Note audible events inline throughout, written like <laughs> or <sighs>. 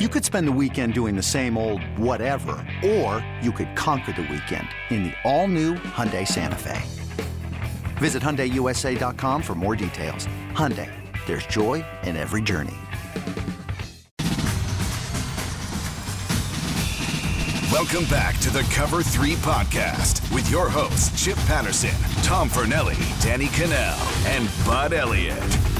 You could spend the weekend doing the same old whatever, or you could conquer the weekend in the all-new Hyundai Santa Fe. Visit HyundaiUSA.com for more details. Hyundai, there's joy in every journey. Welcome back to the Cover 3 podcast with your hosts, Chip Patterson, Tom Fornelli, Danny Kanell, and Bud Elliott.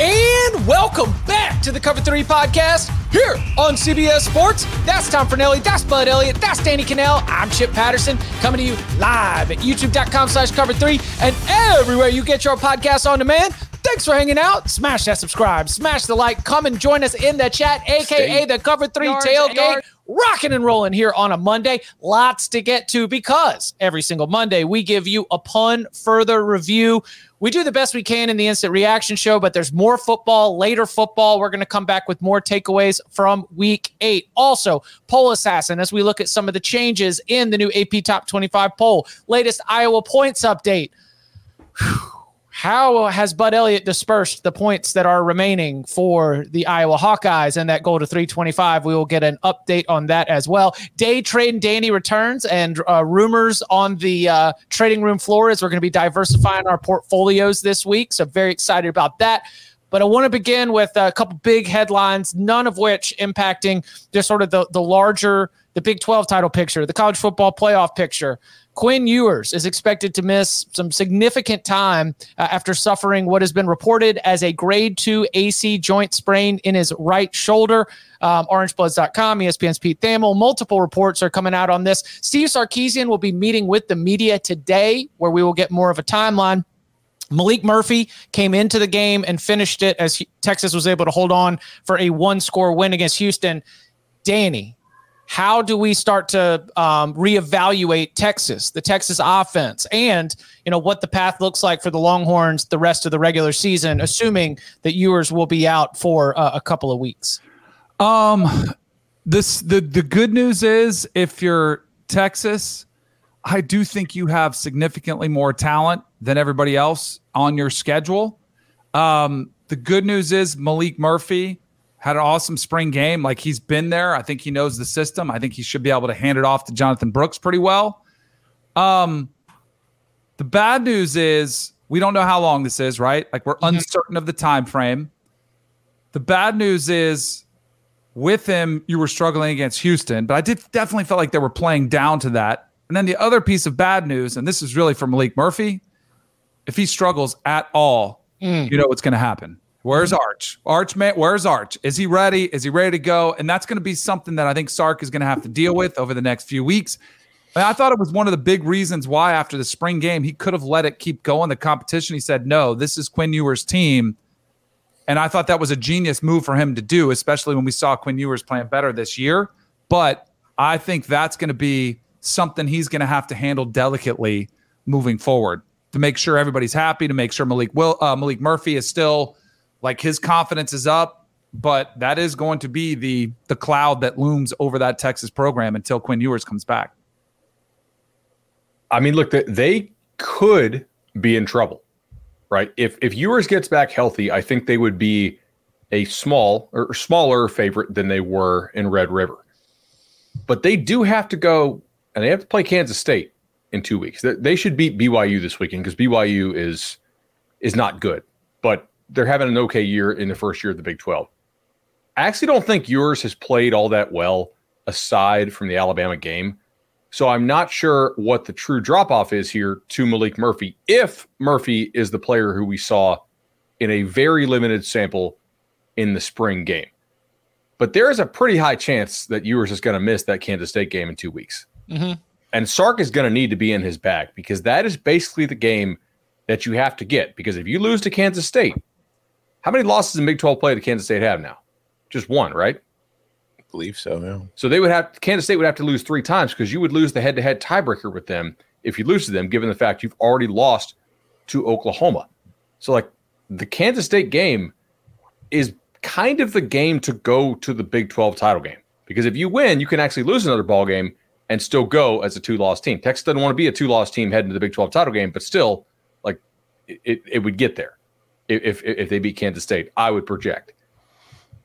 And welcome back to the Cover 3 podcast here on CBS Sports. That's Tom Fornelli, that's Bud Elliott, that's Danny Kanell. I'm Chip Patterson coming to you live at youtube.com slash cover 3 and everywhere you get your podcast on demand. Thanks for hanging out. Smash that subscribe, smash the like, come and join us in the chat, aka the Cover 3 yards, tailgate. Yards. Rocking and rolling here on a Monday. Lots to get to because every single Monday we give you upon further review we do the best we can in the instant reaction show, but there's more football, later football. We're going to come back with more takeaways from week eight. Also, poll assassin, as we look at some of the changes in the new AP Top 25 poll, latest Iowa points update. Whew how has Bud Elliott dispersed the points that are remaining for the Iowa Hawkeyes and that goal to 325? We will get an update on that as well. Day trade Danny returns and uh, rumors on the uh, trading room floor as we're going to be diversifying our portfolios this week. So, very excited about that. But I want to begin with a couple big headlines, none of which impacting just sort of the, the larger, the Big 12 title picture, the college football playoff picture. Quinn Ewers is expected to miss some significant time uh, after suffering what has been reported as a grade two AC joint sprain in his right shoulder. Um, OrangeBloods.com, ESPN's Pete Thamel, multiple reports are coming out on this. Steve Sarkisian will be meeting with the media today, where we will get more of a timeline. Maalik Murphy came into the game and finished it as Texas was able to hold on for a one score win against Houston. Danny, how do we start to um, reevaluate Texas, the Texas offense, and you know what the path looks like for the Longhorns the rest of the regular season, assuming that Ewers will be out for uh, a couple of weeks? Um, this the the good news is if you're Texas, I do think you have significantly more talent than everybody else on your schedule. Um, the good news is Maalik Murphy had an awesome spring game. Like he's been there. I think he knows the system. I think he should be able to hand it off to Jonathan Brooks pretty well. Um, the bad news is we don't know how long this is, right? Like we're mm-hmm. uncertain of the time frame. The bad news is with him, you were struggling against Houston, but I did definitely felt like they were playing down to that. And then the other piece of bad news, and this is really for Maalik Murphy, if he struggles at all, mm. you know what's going to happen. Where's Arch? Arch, man, where's Arch? Is he ready? Is he ready to go? And that's going to be something that I think Sark is going to have to deal with over the next few weeks. And I thought it was one of the big reasons why after the spring game he could have let it keep going. The competition, he said, no, this is Quinn Ewers' team. And I thought that was a genius move for him to do, especially when we saw Quinn Ewers playing better this year. But I think that's going to be something he's going to have to handle delicately moving forward to make sure everybody's happy, to make sure Maalik Will uh, Maalik Murphy is still like his confidence is up, but that is going to be the the cloud that looms over that Texas program until Quinn Ewers comes back. I mean, look, they could be in trouble, right? If if Ewers gets back healthy, I think they would be a small or smaller favorite than they were in Red River. But they do have to go and they have to play Kansas State in two weeks. They should beat BYU this weekend because BYU is is not good. But they're having an okay year in the first year of the Big 12. I actually don't think Ewers has played all that well aside from the Alabama game. So I'm not sure what the true drop off is here to Maalik Murphy. If Murphy is the player who we saw in a very limited sample in the spring game. But there is a pretty high chance that Ewers is going to miss that Kansas State game in two weeks. Mm-hmm. And Sark is going to need to be in his bag because that is basically the game that you have to get. Because if you lose to Kansas State, how many losses in Big 12 play do Kansas State have now? Just one, right? I believe so, yeah. So they would have Kansas State would have to lose three times because you would lose the head-to-head tiebreaker with them if you lose to them, given the fact you've already lost to Oklahoma. So like the Kansas State game is kind of the game to go to the Big 12 title game. Because if you win, you can actually lose another ball game and still go as a two-loss team. Texas doesn't want to be a two-loss team heading to the Big 12 title game, but still, like it, it would get there if, if they beat Kansas State. I would project.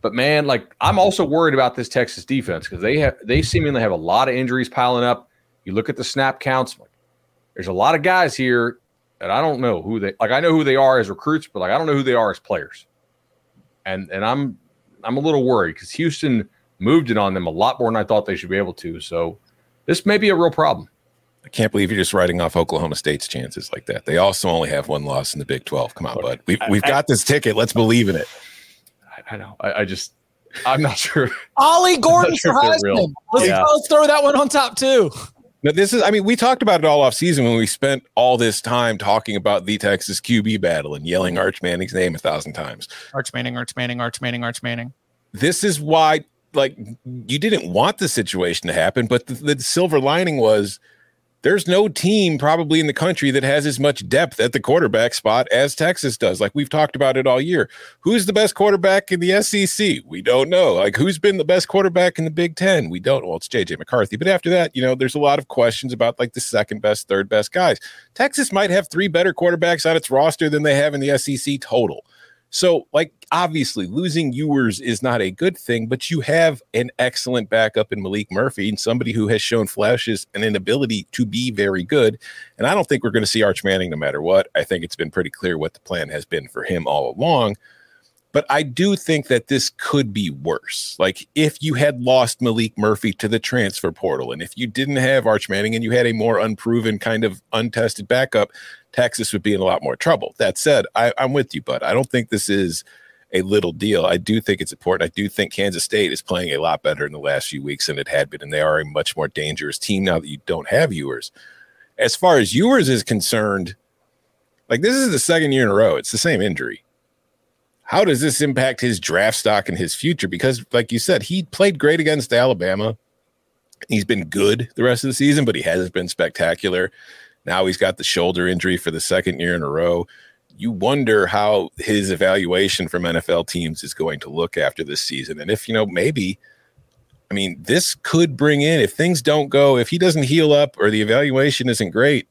But man, like I'm also worried about this Texas defense because they have they seemingly have a lot of injuries piling up. You look at the snap counts. Like, There's a lot of guys here that I don't know who they like. I know who they are as recruits, but like I don't know who they are as players. And and I'm I'm a little worried because Houston moved it on them a lot more than I thought they should be able to. So this may be a real problem. I can't believe you're just writing off Oklahoma State's chances like that. They also only have one loss in the Big 12. Come on, bud. We've, we've got this ticket. Let's believe in it. I, I know. I, I, just, I'm not <laughs> sure. Ollie Gordon sure for Heisman. Let's, yeah. let's throw that one on top too. Now, this is, I mean, we talked about it all off season when we spent all this time talking about the Texas QB battle and yelling Arch Manning's name a thousand times. Arch Manning, Arch Manning, Arch Manning, Arch Manning. This is why, like, you didn't want the situation to happen, but the, the silver lining was there's no team probably in the country that has as much depth at the quarterback spot as Texas does. Like we've talked about it all year. Who's the best quarterback in the SEC? We don't know. Like who's been the best quarterback in the Big Ten? We don't. Well, it's JJ McCarthy. But after that, you know, there's a lot of questions about like the second best, third best guys. Texas might have three better quarterbacks on its roster than they have in the SEC total. So, like, obviously, losing Ewers is not a good thing, but you have an excellent backup in Maalik Murphy and somebody who has shown flashes and an ability to be very good. And I don't think we're going to see Arch Manning no matter what. I think it's been pretty clear what the plan has been for him all along. But I do think that this could be worse. Like if you had lost Maalik Murphy to the transfer portal, and if you didn't have Arch Manning and you had a more unproven kind of untested backup, Texas would be in a lot more trouble. That said, I, I'm with you, but I don't think this is a little deal. I do think it's important. I do think Kansas State is playing a lot better in the last few weeks than it had been, and they are a much more dangerous team now that you don't have Ewers. As far as Ewers is concerned, like this is the second year in a row, it's the same injury. How does this impact his draft stock and his future? Because, like you said, he played great against Alabama. He's been good the rest of the season, but he hasn't been spectacular. Now he's got the shoulder injury for the second year in a row. You wonder how his evaluation from NFL teams is going to look after this season. And if, you know, maybe, I mean, this could bring in, if things don't go, if he doesn't heal up or the evaluation isn't great,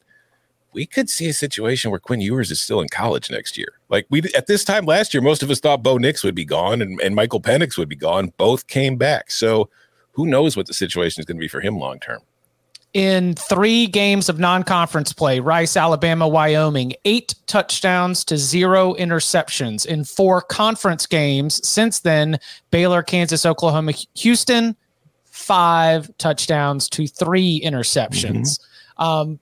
we could see a situation where Quinn Ewers is still in college next year. Like we at this time last year, most of us thought Bo Nix would be gone and, and Michael Penix would be gone. Both came back. So who knows what the situation is going to be for him long term in three games of non-conference play rice alabama wyoming eight touchdowns to zero interceptions in four conference games since then baylor kansas oklahoma houston five touchdowns to three interceptions mm-hmm. um,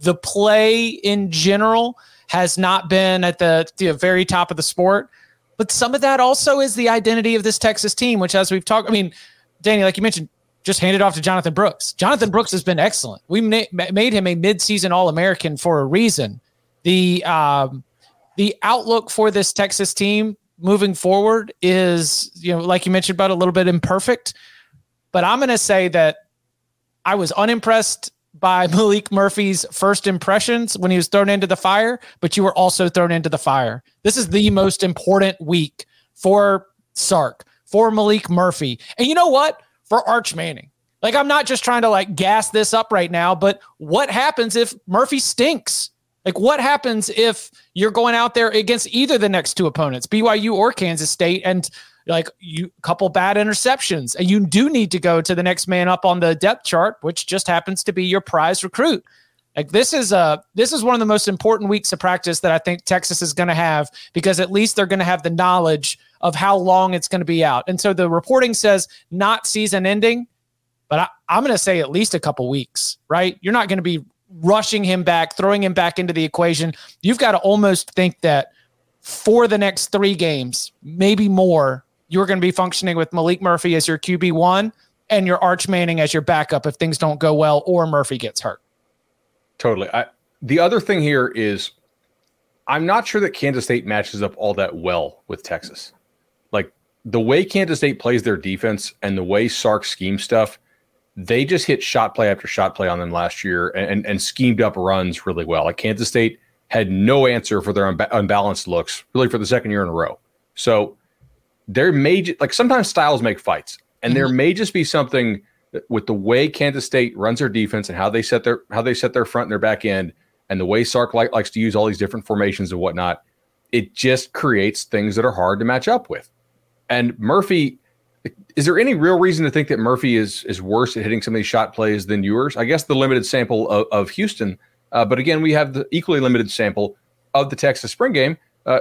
the play in general has not been at the, the very top of the sport but some of that also is the identity of this texas team which as we've talked i mean danny like you mentioned just hand it off to Jonathan Brooks. Jonathan Brooks has been excellent. We ma- made him a midseason All American for a reason. The um, the outlook for this Texas team moving forward is, you know, like you mentioned about a little bit imperfect, but I'm going to say that I was unimpressed by <laughs> Maalik Murphy's first impressions when he was thrown into the fire, but you were also thrown into the fire. This is the most important week for Sark, for Maalik Murphy. And you know what? For Arch Manning. Like, I'm not just trying to like gas this up right now, but what happens if Murphy stinks? Like, what happens if you're going out there against either the next two opponents, BYU or Kansas State, and like you couple bad interceptions, and you do need to go to the next man up on the depth chart, which just happens to be your prize recruit. Like this is a this is one of the most important weeks of practice that I think Texas is going to have because at least they're going to have the knowledge of how long it's going to be out. And so the reporting says not season ending, but I, I'm going to say at least a couple weeks, right? You're not going to be rushing him back, throwing him back into the equation. You've got to almost think that for the next three games, maybe more, you're going to be functioning with Maalik Murphy as your QB one and your Arch Manning as your backup if things don't go well or Murphy gets hurt. Totally. I, the other thing here is I'm not sure that Kansas State matches up all that well with Texas. The way Kansas State plays their defense and the way Sark scheme stuff, they just hit shot play after shot play on them last year and, and schemed up runs really well. Like Kansas State had no answer for their unba- unbalanced looks really for the second year in a row. So there may like sometimes styles make fights, and mm-hmm. there may just be something with the way Kansas State runs their defense and how they set their how they set their front and their back end, and the way Sark like, likes to use all these different formations and whatnot. It just creates things that are hard to match up with. And Murphy, is there any real reason to think that Murphy is is worse at hitting some of these shot plays than Ewers? I guess the limited sample of, of Houston, uh, but again, we have the equally limited sample of the Texas spring game. Uh,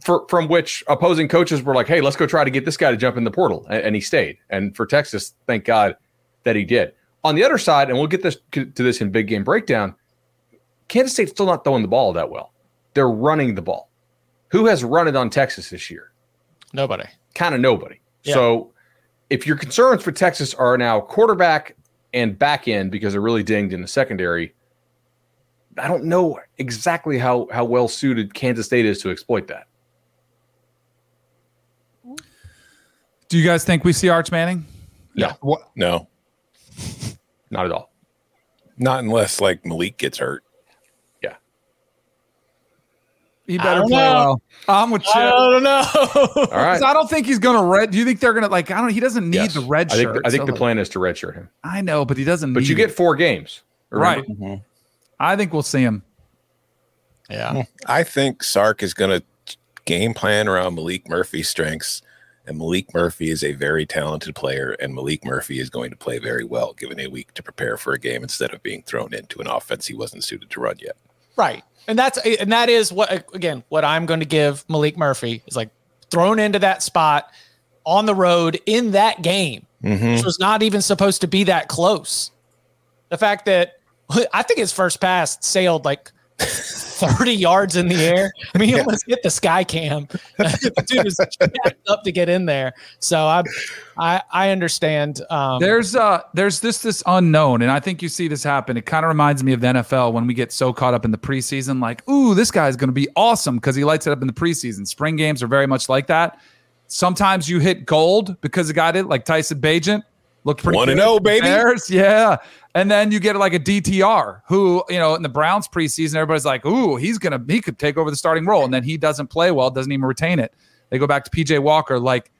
for, from which opposing coaches were like, "Hey, let's go try to get this guy to jump in the portal," and, and, he stayed. And for Texas, thank God that he did. On the other side, and we'll get this to this in big game breakdown. Kansas State's still not throwing the ball that well. They're running the ball. Who has run it on Texas this year? Nobody. Kind of nobody. Yeah. So, if your concerns for Texas are now quarterback and back end because they're really dinged in the secondary, I don't know exactly how how well suited Kansas State is to exploit that. Do you guys think we see Arch Manning? No. What? No. Not at all. Not unless like Maalik gets hurt. Yeah. He better play know. well. I'm with Chip. I don't know. <laughs> all right. I don't think he's gonna red. Do you think they're gonna like? I don't. He doesn't need yes. the red I shirt. Think, I think so the like, plan is to redshirt him. I know, but he doesn't. But you get four games, remember? right? Mm-hmm. I think we'll see him. Yeah, I think Sark is gonna game plan around Maalik Murphy's strengths and Maalik Murphy is a very talented player, and Maalik Murphy is going to play very well given a week to prepare for a game instead of being thrown into an offense he wasn't suited to run yet. Right. And that's and that is what again, what I'm going to give Maalik Murphy is like thrown into that spot on the road in that game, mm-hmm. which was not even supposed to be that close. The fact that I think his first pass sailed like 30 yards in the air. I mean, he yeah. almost hit the sky cam. <laughs> dude was jacked up to get in there. So I, I, I understand. Um, there's uh, there's this this unknown, and I think you see this happen. It kind of reminds me of the NFL when we get so caught up in the preseason, like, ooh, this guy's going to be awesome because he lights it up in the preseason. Spring games are very much like that. Sometimes you hit gold because the guy did, like Tyson Bagent looked pretty. One and zero, oh, baby. Bears. Yeah, and then you get like a DTR who, you know, in the Browns preseason, everybody's like, ooh, he's going to, he could take over the starting role. And then he doesn't play well, doesn't even retain it. They go back to PJ Walker. Like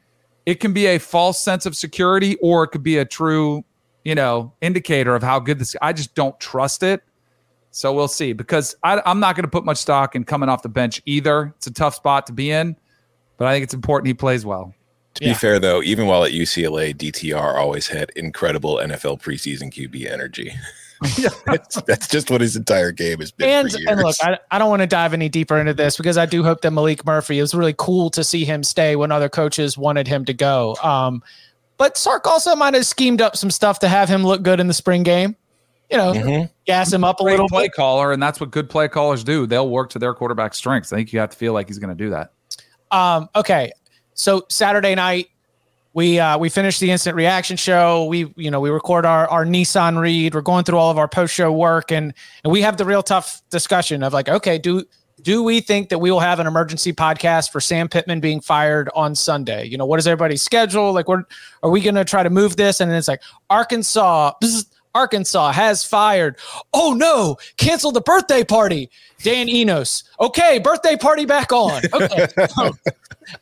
it can be a false sense of security or it could be a true, you know, indicator of how good this, I just don't trust it. So we'll see because I, I'm not going to put much stock in coming off the bench either. It's a tough spot to be in, but I think it's important he plays well. To yeah. be fair, though, even while at UCLA, DTR always had incredible NFL preseason QB energy. yeah. <laughs> <laughs> that's, that's, just what his entire game has been. And, and look, I, I don't want to dive any deeper into this because I do hope that Maalik Murphy, it was really cool to see him stay when other coaches wanted him to go. Um, but Sark also might have schemed up some stuff to have him look good in the spring game. You know, mm-hmm. gas him up a little play bit. caller, and that's what good play callers do. They'll work to their quarterback strengths. I think you have to feel like he's going to do that. Um, okay, so Saturday night, we uh, we finished the instant reaction show. We you know we record our our Nissan read. We're going through all of our post show work, and and we have the real tough discussion of like, okay, do do we think that we will have an emergency podcast for Sam Pittman being fired on Sunday? You know, what is everybody's schedule? Like, what are we going to try to move this? And it's like Arkansas. Arkansas has fired. Oh no, cancel the birthday party. Dan Enos. Okay, birthday party back on. <laughs> Okay.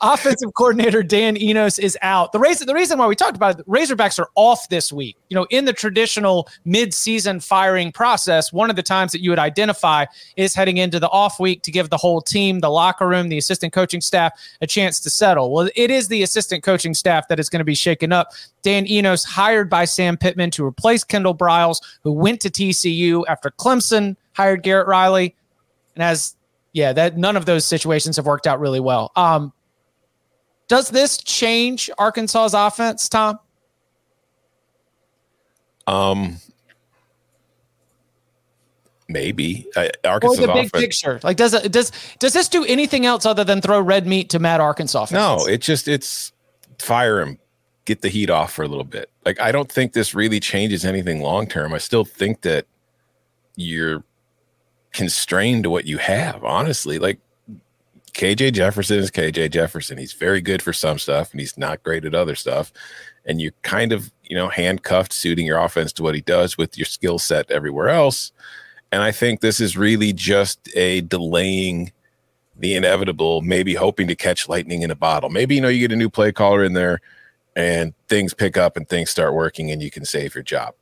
offensive coordinator Dan Enos is out. The reason the reason why we talked about it, Razorbacks are off this week. You know, in the traditional mid-season firing process, one of the times that you would identify is heading into the off week to give the whole team, the locker room, the assistant coaching staff a chance to settle. Well, it is the assistant coaching staff that is going to be shaken up. Dan Enos hired by Sam Pittman to replace Kendall Briles, who went to TCU after Clemson hired Garrett Riley, and as yeah, that none of those situations have worked out really well. Um, does this change Arkansas's offense, Tom? Um, maybe uh, Arkansas. Or the big offense, picture, like does it does does this do anything else other than throw red meat to Matt Arkansas? Fans? No, it just it's fire him, get the heat off for a little bit. Like I don't think this really changes anything long term. I still think that you're constrained to what you have, honestly. Like KJ Jefferson is KJ Jefferson. He's very good for some stuff and he's not great at other stuff. And you're kind of, you know, handcuffed suiting your offense to what he does with your skill set everywhere else. And I think this is really just a delaying the inevitable, maybe hoping to catch lightning in a bottle. Maybe, you know, you get a new play caller in there and things pick up and things start working and you can save your job.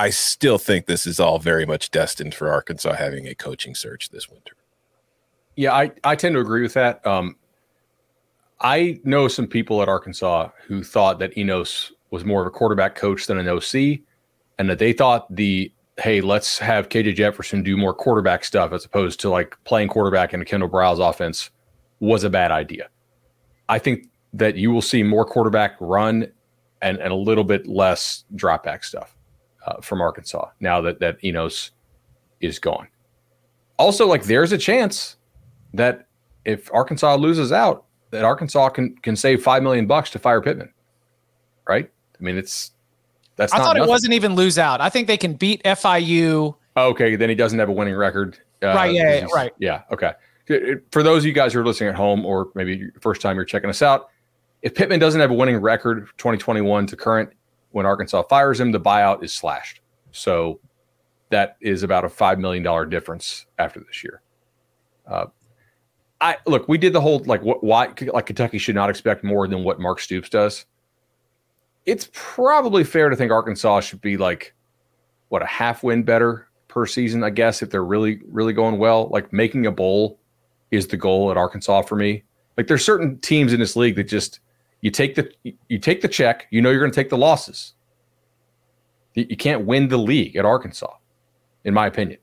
I still think this is all very much destined for Arkansas having a coaching search this winter. Yeah, I, I tend to agree with that. Um, I know some people at Arkansas who thought that Enos was more of a quarterback coach than an OC, and that they thought the hey, let's have KJ Jefferson do more quarterback stuff as opposed to like playing quarterback in a Kendall Briles offense was a bad idea. I think that you will see more quarterback run and, and a little bit less drop back stuff uh, from Arkansas now that that Enos is gone. Also, like there's a chance that if Arkansas loses out, that Arkansas can can save five million bucks to fire Pittman. Right? I mean, it's that's. I thought nothing. it wasn't even lose out. I think they can beat FIU. Okay, then he doesn't have a winning record. Uh, right. Yeah, yeah. Right. Yeah. Okay. For those of you guys who are listening at home, or maybe first time you're checking us out, if Pittman doesn't have a winning record 2021 to current, when Arkansas fires him, the buyout is slashed. So that is about a five million dollar difference after this year. Uh, I look, we did the whole like what why like Kentucky should not expect more than what Mark Stoops does. It's probably fair to think Arkansas should be like what a half win better per season, I guess, if they're really, really going well. Like making a bowl is the goal at Arkansas for me. Like there's certain teams in this league that just you take the you take the check, you know you're going to take the losses. You can't win the league at Arkansas, in my opinion.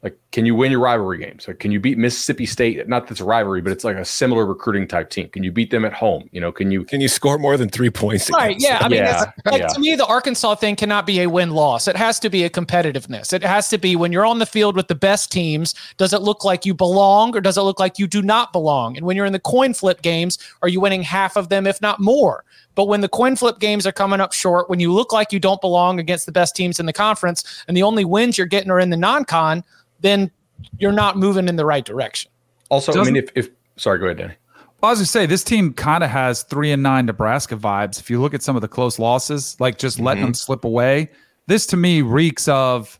But like, can you win your rivalry games? Like, can you beat Mississippi State? Not that's a rivalry, but it's like a similar recruiting type team. Can you beat them at home? You know, can you can you score more than three points? Right. Yeah. I mean, yeah, like yeah. to me, the Arkansas thing cannot be a win loss. It has to be a competitiveness. It has to be when you're on the field with the best teams. Does it look like you belong, or does it look like you do not belong? And when you're in the coin flip games, are you winning half of them, if not more? But when the coin flip games are coming up short, when you look like you don't belong against the best teams in the conference, and the only wins you're getting are in the non-con, then you're not moving in the right direction. Also, Doesn't- I mean, if, if sorry, go ahead, Danny. I was gonna say this team kind of has three and nine Nebraska vibes. If you look at some of the close losses, like just letting mm-hmm. them slip away, this to me reeks of,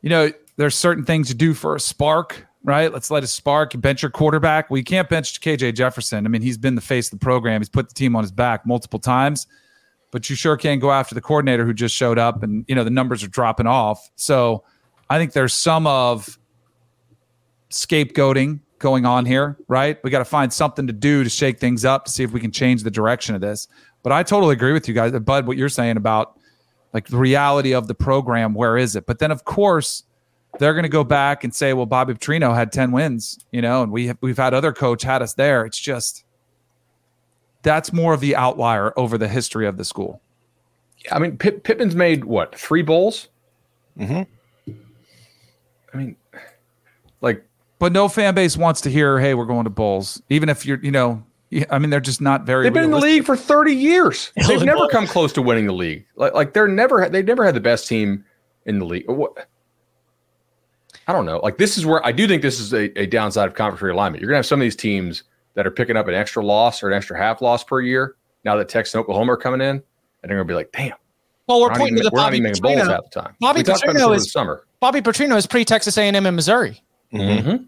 you know, there's certain things you do for a spark, right? Let's let it spark. Bench your quarterback. Well, you can't bench KJ Jefferson. I mean, he's been the face of the program. He's put the team on his back multiple times, but you sure can't go after the coordinator who just showed up, and you know the numbers are dropping off. So I think there's some of scapegoating going on here, right? We got to find something to do to shake things up to see if we can change the direction of this. But I totally agree with you guys, Bud, what you're saying about like the reality of the program. Where is it? But then, of course, they're going to go back and say, "Well, Bobby Petrino had ten wins, you know, and we have, we've had other coach had us there." It's just that's more of the outlier over the history of the school. I mean, Pip, Pittman's made what three bowls? Mhm. I mean, like But no fan base wants to hear, "Hey, we're going to bowls," even if you're, you know, I mean, they're just not very. they've been in the league for thirty years. <laughs> They've never come close to winning the league. Like, like they're never they've never had the best team in the league. What? I don't know. Like this is where I do think this is a, a downside of conference realignment. You're gonna have some of these teams that are picking up an extra loss or an extra half loss per year now that Texas and Oklahoma are coming in, and they're gonna be like, damn. Well, we're not pointing even- to the we're Bobby even making bowls Petrino. half the time. Bobby we talked about this Petrino is- the summer. Bobby Petrino is pre Texas A&M in Missouri. Mm-hmm.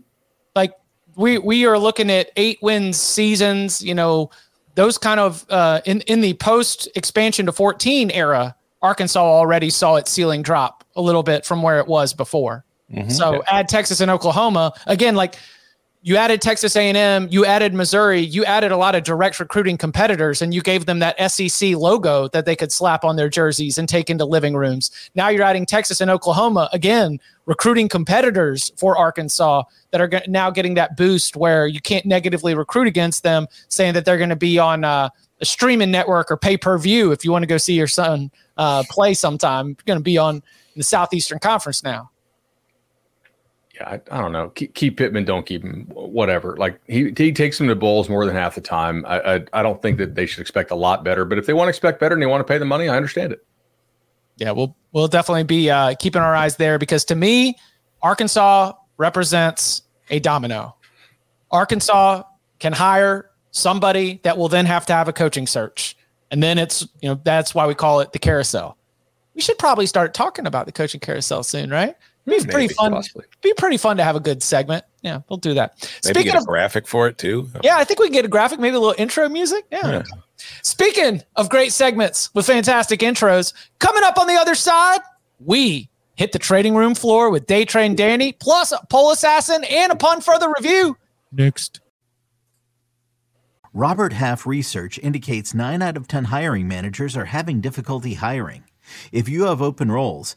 like we we are looking at eight wins seasons you know those kind of uh in in the post expansion to 14 era arkansas already saw its ceiling drop a little bit from where it was before so add texas and oklahoma. Again like you added texas a&m you added missouri you added a lot of direct recruiting competitors and you gave them that sec logo that they could slap on their jerseys and take into living rooms. Now you're adding texas and oklahoma again recruiting competitors for arkansas that are now getting that boost where you can't negatively recruit against them saying that they're going to be on uh, a streaming network or pay per view if you want to go see your son uh, play sometime. You're going to be on the southeastern conference now yeah, I, I don't know. Keep, keep, Pittman, don't keep him. Whatever. Like he he takes him to bowls more than half the time. I, I I don't think that they should expect a lot better. But if they want to expect better and they want to pay the money, I understand it. Yeah, we'll we'll definitely be uh, keeping our eyes there because to me, Arkansas represents a domino. Arkansas can hire somebody that will then have to have a coaching search, and then it's you know that's why we call it the carousel. We should probably start talking about the coaching carousel soon, right? Be Maybe, pretty fun. Possibly. Be pretty fun to have a good segment. Yeah, we'll do that. Maybe Speaking get a of, graphic for it too. Yeah, I think we can get a graphic, maybe a little intro music. Yeah. yeah. Speaking of great segments with fantastic intros, coming up on the other side, we hit the trading room floor with Day Train Danny, plus a poll assassin, and upon further review. Next. Robert Half research indicates nine out of 10 hiring managers are having difficulty hiring. If you have open roles,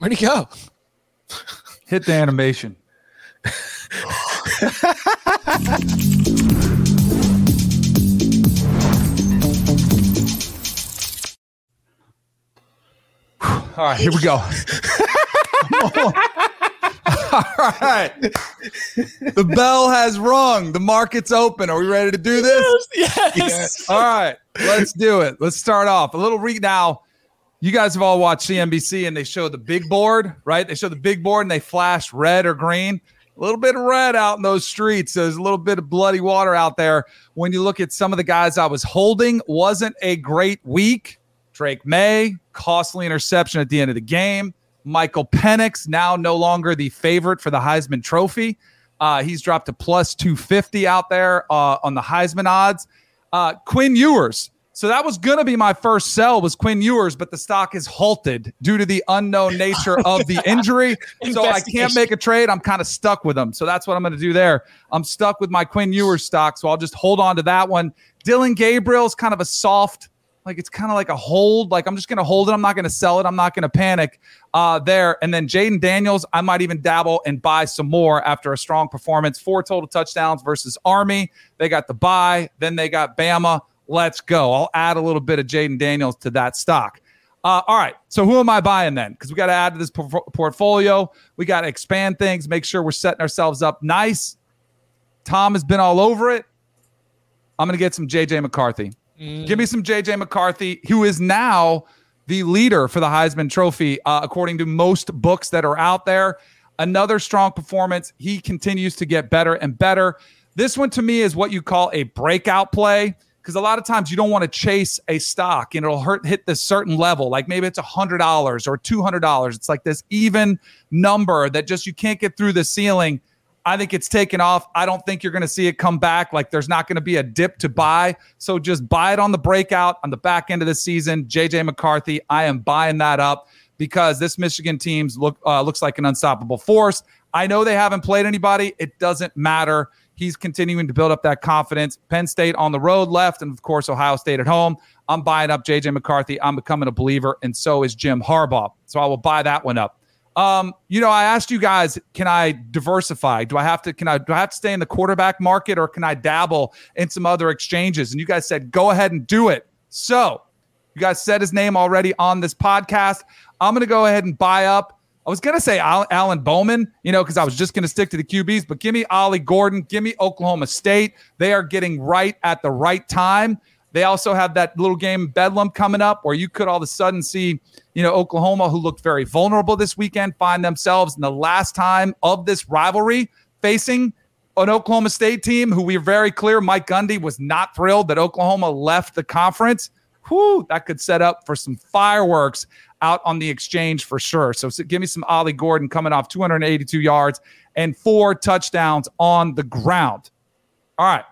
Where'd he go? Hit the animation. All right, here we go. <laughs> All right. The bell has rung. The market's open. Are we ready to do this? Yes. yes. All right. Let's do it. Let's start off. A little read now. You guys have all watched CNBC and they show the big board, right? They show the big board and they flash red or green. A little bit of red out in those streets. There's a little bit of bloody water out there. When you look at some of the guys I was holding, wasn't a great week. Drake Maye, costly interception at the end of the game. Michael Penix, now no longer the favorite for the Heisman Trophy. Uh, he's dropped to plus 250 out there uh, on the Heisman odds. Uh, Quinn Ewers. So that was going to be my first sell was Quinn Ewers, but the stock is halted due to the unknown nature <laughs> of the injury. so I can't make a trade. I'm kind of stuck with them. So that's what I'm going to do there. I'm stuck with my Quinn Ewers stock. So I'll just hold on to that one. Dillon Gabriel's kind of a soft like it's kind of like a hold. Like I'm just gonna hold it. I'm not gonna sell it. I'm not gonna panic uh, there. And then Jayden Daniels, I might even dabble and buy some more after a strong performance. Four total touchdowns versus Army. They got the buy. Then they got Bama. Let's go. I'll add a little bit of Jayden Daniels to that stock. Uh, all right. So who am I buying then? Because we got to add to this por- portfolio. We got to expand things, make sure we're setting ourselves up nice. Tom has been all over it. I'm going to get some JJ McCarthy. Mm. Give me some JJ McCarthy, who is now the leader for the Heisman Trophy, uh, according to most books that are out there. Another strong performance. He continues to get better and better. This one to me is what you call a breakout play because a lot of times you don't want to chase a stock and it'll hurt hit this certain level like maybe it's a hundred dollars or two hundred dollars it's like this even number that just you can't get through the ceiling I think it's taken off. I don't think you're going to see it come back. Like there's not going to be a dip to buy. So just buy it on the breakout on the back end of the season. JJ McCarthy, I am buying that up because this Michigan team's look uh, looks like an unstoppable force. I know they haven't played anybody. It doesn't matter. He's continuing to build up that confidence. Penn State on the road left, and of course Ohio State at home. I'm buying up JJ McCarthy. I'm becoming a believer, and so is Jim Harbaugh. So I will buy that one up. Um, you know, I asked you guys, can I diversify? Do I have to can I do I have to stay in the quarterback market or can I dabble in some other exchanges? And you guys said go ahead and do it. So you guys said his name already on this podcast. I'm gonna go ahead and buy up. I was gonna say Alan Bowman, you know, because I was just gonna stick to the QBs, but give me Ollie Gordon, give me Oklahoma State. They are getting right at the right time. They also have that little game Bedlam coming up where you could all of a sudden see, you know, Oklahoma, who looked very vulnerable this weekend, find themselves in the last time of this rivalry facing an Oklahoma State team who we are very clear Mike Gundy was not thrilled that Oklahoma left the conference. Whew, that could set up for some fireworks out on the exchange for sure. So, so give me some Ollie Gordon coming off 282 yards and four touchdowns on the ground. All right.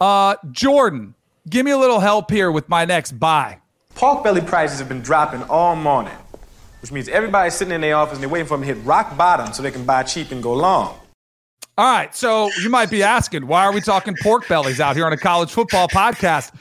Uh, Jordan, give me a little help here with my next buy. Pork belly prices have been dropping all morning, which means everybody's sitting in their office and they're waiting for them to hit rock bottom so they can buy cheap and go long. All right, so you might be asking, why are we talking pork bellies out here on a college football podcast?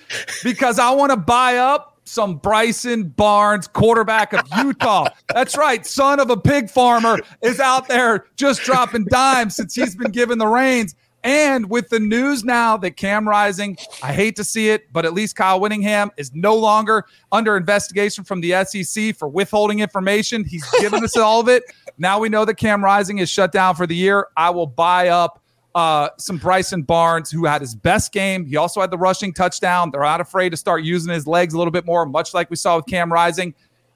Because I want to buy up some Bryson Barnes, quarterback of Utah. That's right, son of a pig farmer, is out there just dropping dimes since he's been given the reins. And with the news now that Cam Rising, I hate to see it, but at least Kyle Whittingham is no longer under investigation from the SEC for withholding information. He's given us all of it. Now we know that Cam Rising is shut down for the year. I will buy up uh, some Bryson Barnes, who had his best game. He also had the rushing touchdown. They're not afraid to start using his legs a little bit more, much like we saw with Cam Rising.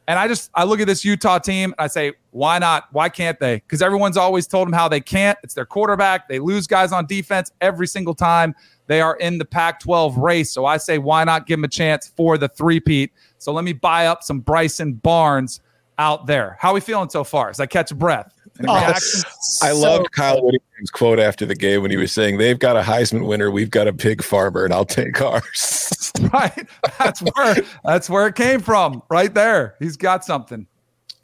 And I just I look at this Utah team and I say, why not? Why can't they? Because everyone's always told them how they can't. It's their quarterback. They lose guys on defense every single time they are in the Pac-12 race. So I say, why not give them a chance for the three-peat? So let me buy up some Bryson Barnes out there. How are we feeling so far? As I catch a breath. Oh, I so loved Kyle Whittingham's quote after the game when he was saying, "They've got a Heisman winner, we've got a pig farmer, and I'll take ours." <laughs> right. That's where that's where it came from. Right there. He's got something.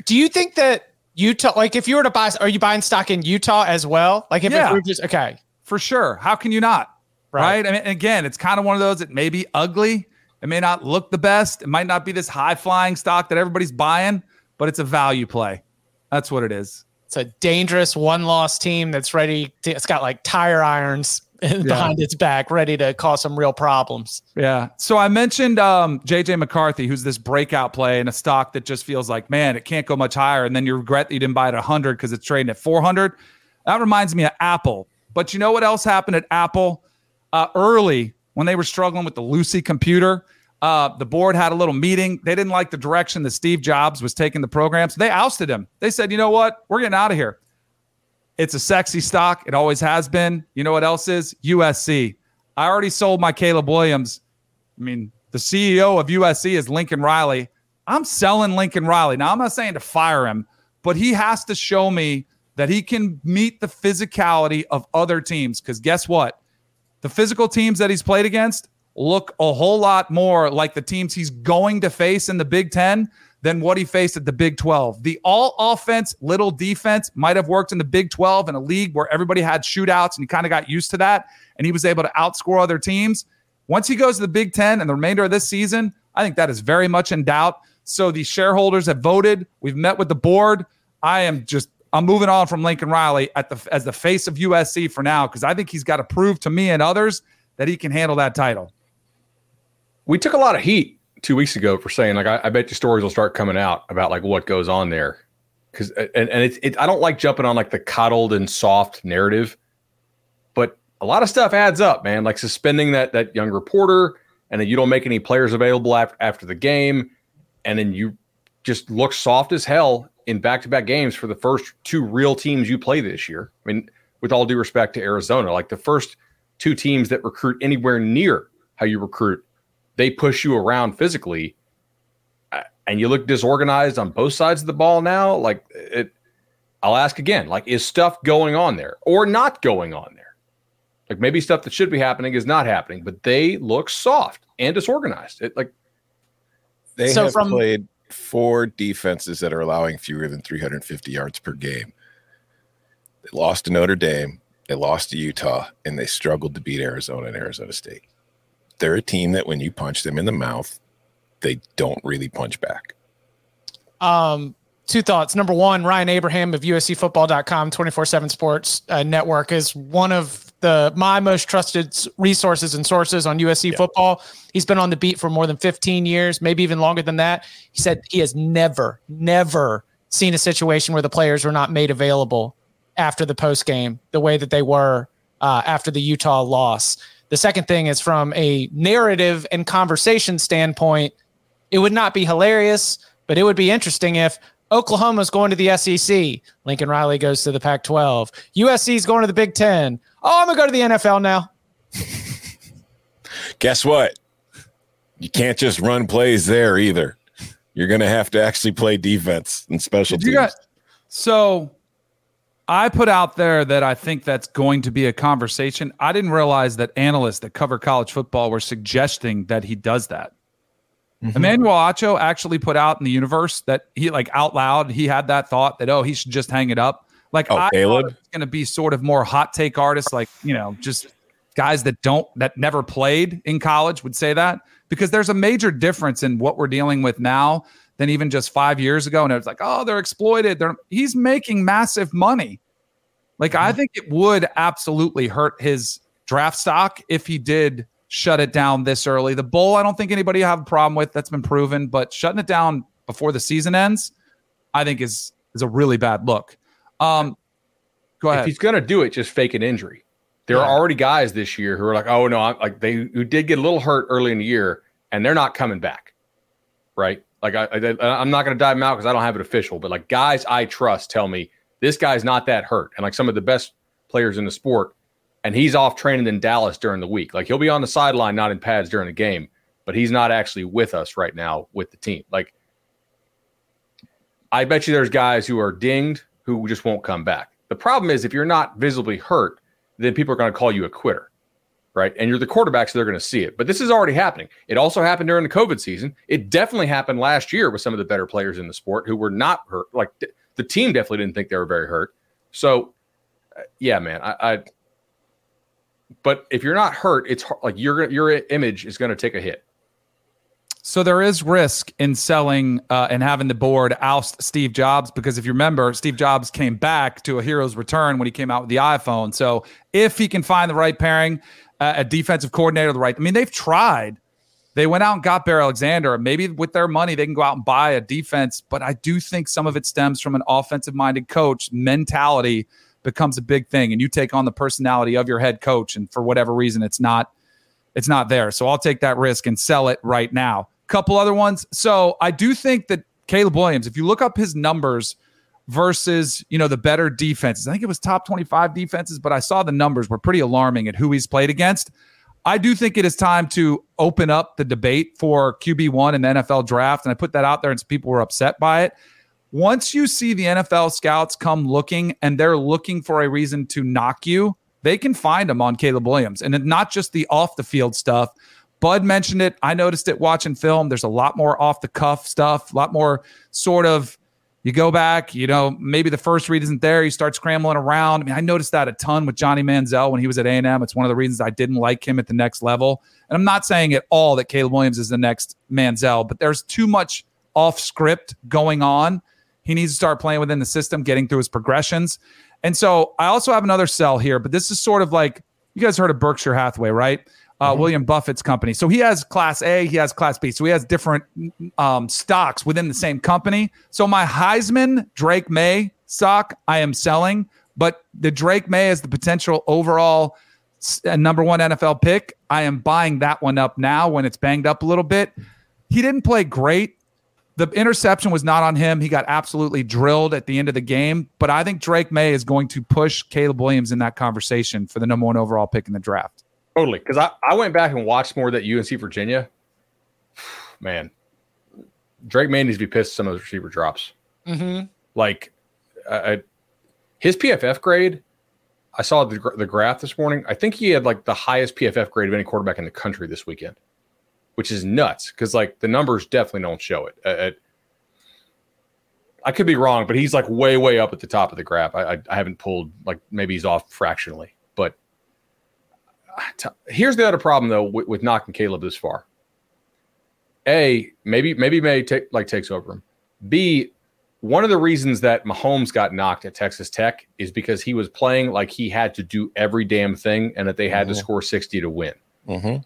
Do you think that Utah, like, if you were to buy, are you buying stock in Utah as well? Like, if, yeah. just okay, for sure. How can you not? Right. right? I mean, again, it's kind of one of those that may be ugly. It may not look the best. It might not be this high flying stock that everybody's buying, but it's a value play. That's what it is. It's a dangerous one loss team that's ready. To, it's got like tire irons <laughs> yeah. behind its back, ready to cause some real problems. Yeah. So I mentioned um, JJ McCarthy, who's this breakout play in a stock that just feels like, man, it can't go much higher. And then you regret that you didn't buy it at 100 because it's trading at 400. That reminds me of Apple. But you know what else happened at Apple uh, early when they were struggling with the Lisa computer? Uh, the board had a little meeting. They didn't like the direction that Steve Jobs was taking the program. So they ousted him. They said, you know what? We're getting out of here. It's a sexy stock. It always has been. You know what else is? USC. I already sold my Caleb Williams. I mean, the CEO of USC is Lincoln Riley. I'm selling Lincoln Riley. Now, I'm not saying to fire him, but he has to show me that he can meet the physicality of other teams. Because guess what? The physical teams that he's played against, look a whole lot more like the teams he's going to face in the Big Ten than what he faced at the Big 12. The all offense, little defense might have worked in the Big 12 in a league where everybody had shootouts and he kind of got used to that and he was able to outscore other teams. Once he goes to the Big 10 and the remainder of this season, I think that is very much in doubt. So the shareholders have voted. We've met with the board. I am just I'm moving on from Lincoln Riley at the as the face of USC for now because I think he's got to prove to me and others that he can handle that title we took a lot of heat two weeks ago for saying like I, I bet your stories will start coming out about like what goes on there because and, and it's it, I don't like jumping on like the coddled and soft narrative, but a lot of stuff adds up, man. Like suspending that that young reporter, and then you don't make any players available after after the game, and then you just look soft as hell in back to back games for the first two real teams you play this year. I mean, with all due respect to Arizona, like the first two teams that recruit anywhere near how you recruit they push you around physically uh, and you look disorganized on both sides of the ball now like it i'll ask again like is stuff going on there or not going on there? Like maybe stuff that should be happening is not happening but they look soft and disorganized. It like they so have from, played four defenses that are allowing fewer than 350 yards per game. They lost to notre dame they lost to utah and they struggled to beat arizona and arizona state they're a team that when you punch them in the mouth, they don't really punch back. Um, two thoughts. Number one, Ryan Abraham of USCFootball.com, 24 7 Sports uh, Network, is one of the my most trusted resources and sources on USC yeah. football. He's been on the beat for more than 15 years, maybe even longer than that. He said he has never, never seen a situation where the players were not made available after the post game the way that they were uh, after the Utah loss. The second thing is from a narrative and conversation standpoint, it would not be hilarious, but it would be interesting if Oklahoma's going to the SEC. Lincoln Riley goes to the Pac 12. USC's going to the Big Ten. Oh, I'm going to go to the NFL now. <laughs> Guess what? You can't just run plays there either. You're going to have to actually play defense and special Did teams. guys, so I put out there that I think that's going to be a conversation. I didn't realize that analysts that cover college football were suggesting that he does that. Mm-hmm. Emmanuel Acho actually put out in the universe that he like out loud he had that thought that oh he should just hang it up. Like Oh, I Caleb? it's going to be sort of more hot take artists like you know just guys that don't that never played in college would say that because there's a major difference in what we're dealing with now than even just five years ago. And it's like, oh, they're exploited. They're he's making massive money. Like I think it would absolutely hurt his draft stock if he did shut it down this early. The bowl, I don't think anybody have a problem with. That's been proven, but shutting it down before the season ends, I think is is a really bad look. Um, go ahead. If he's going to do it, just fake an injury. There are already guys this year who are like, oh no, I'm like they who did get a little hurt early in the year, and they're not coming back, right? Like I, I I'm not going to dive them out because I don't have it official, but like guys I trust tell me this guy's not that hurt, and like some of the best players in the sport, and he's off training in Dallas during the week. Like he'll be on the sideline, not in pads during the game, but he's not actually with us right now with the team. Like I bet you there's guys who are dinged who just won't come back. The problem is if you're not visibly hurt, then people are going to call you a quitter, right? And you're the quarterback, so they're going to see it. But this is already happening. It also happened during the COVID season. It definitely happened last year with some of the better players in the sport who were not hurt. Like th- the team definitely didn't think they were very hurt. So, uh, yeah, man, I. I but if you're not hurt, it's har- like your your image is going to take a hit. So there is risk in selling uh, and having the board oust Steve Jobs because if you remember, Steve Jobs came back to a hero's return when he came out with the iPhone. So if he can find the right pairing, a defensive coordinator, the right, I mean, they've tried. They went out and got Bear Alexander. Maybe with their money, they can go out and buy a defense. But I do think some of it stems from an offensive minded coach mentality becomes a big thing. And you take on the personality of your head coach. And for whatever reason, it's not it's not there. So I'll take that risk and sell it right now. Couple other ones. So I do think that Caleb Williams, if you look up his numbers versus, you know, the better defenses, I think it was top 25 defenses, but I saw the numbers were pretty alarming at who he's played against. I do think it is time to open up the debate for QB1 in the NFL draft. And I put that out there and some people were upset by it. Once you see the NFL scouts come looking and they're looking for a reason to knock you, they can find them on Caleb Williams. And not just the off the field stuff. Bud mentioned it. I noticed it watching film. There's a lot more off the cuff stuff, a lot more sort of you go back, you know, maybe the first read isn't there. You start scrambling around. I mean, I noticed that a ton with Johnny Manziel when he was at A&M. It's one of the reasons I didn't like him at the next level. And I'm not saying at all that Caleb Williams is the next Manziel, but there's too much off script going on. He needs to start playing within the system, getting through his progressions. And so I also have another sell here, but this is sort of like you guys heard of Berkshire Hathaway, right? Uh, William Buffett's company. So he has class A, he has class B. So he has different um, stocks within the same company. So my Heisman Drake Maye stock I am selling, but the Drake Maye is the potential overall uh, number one NFL pick. I am buying that one up now when it's banged up a little bit. He didn't play great. The interception was not on him. He got absolutely drilled at the end of the game. But I think Drake Maye is going to push Caleb Williams in that conversation for the number one overall pick in the draft. Totally. Because I, I went back and watched more of that UNC Virginia. <sighs> Man, Drake Maye needs to be pissed at some of those receiver drops. Mm-hmm. Like, I, I- his PFF grade, I saw the, the graph this morning. I think he had like the highest PFF grade of any quarterback in the country this weekend, which is nuts because like the numbers definitely don't show it. Uh, I could be wrong, but he's like way, way up at the top of the graph. I, I, I haven't pulled like maybe he's off fractionally, t- here's the other problem though with, with knocking Caleb this far. A maybe maybe Maye take like takes over him. B one of the reasons that Mahomes got knocked at Texas Tech is because he was playing like he had to do every damn thing and that they had to score 60 to win. Mm-hmm.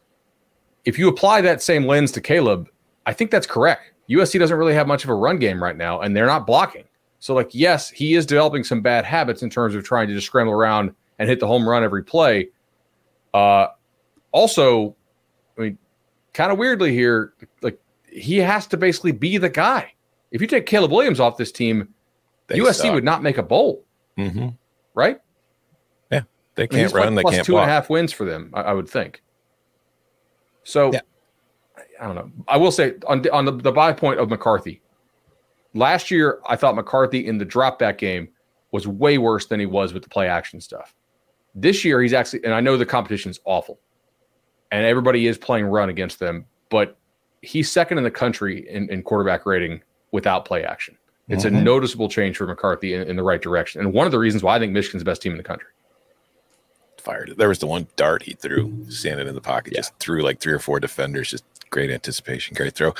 If you apply that same lens to Caleb, I think that's correct. USC doesn't really have much of a run game right now, and they're not blocking. So, like, yes, he is developing some bad habits in terms of trying to just scramble around and hit the home run every play. Uh, also, I mean, kind of weirdly here, like he has to basically be the guy. If you take Caleb Williams off this team, They USC suck. would not make a bowl, hmm right? Yeah, they I mean, can't he's like run. They plus can't two and a half wins for them, I, I would think. So Yeah. I don't know. I will say on on the, the buy point of McCarthy. Last year, I thought McCarthy in the drop back game was way worse than he was with the play action stuff. This year, he's actually, and I know the competition is awful, and everybody is playing run against them, but he's second in the country in, in quarterback rating without play action. It's a noticeable change for McCarthy in, in the right direction, and one of the reasons why I think Michigan's the best team in the country. Fired. it. There was the one dart he threw, standing in the pocket, just threw like three or four defenders. Just great anticipation, great throw.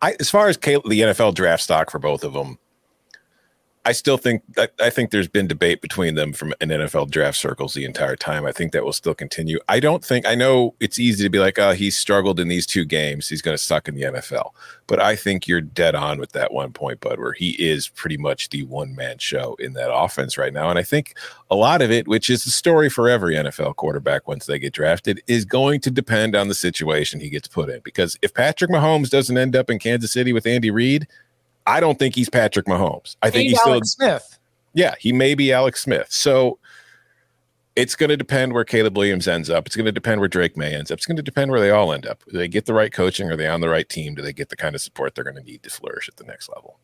I, as far as Caleb, the NFL draft stock for both of them, I still think I, I think there's been debate between them from in NFL draft circles the entire time. I think that will still continue. I don't think I know it's easy to be like, oh, he's struggled in these two games. He's going to suck in the NFL. But I think you're dead on with that one point, Bud, where he is pretty much the one man show in that offense right now. And I think a lot of it, which is the story for every NFL quarterback once they get drafted, is going to depend on the situation he gets put in. Because if Patrick Mahomes doesn't end up in Kansas City with Andy Reid, I don't think he's Patrick Mahomes. I think Ain't he's still Alex Smith. yeah, he may be Alex Smith. So it's going to depend where Caleb Williams ends up. It's going to depend where Drake Maye ends up. It's going to depend where they all end up. Do they get the right coaching? Are they on the right team? Do they get the kind of support they're going to need to flourish at the next level?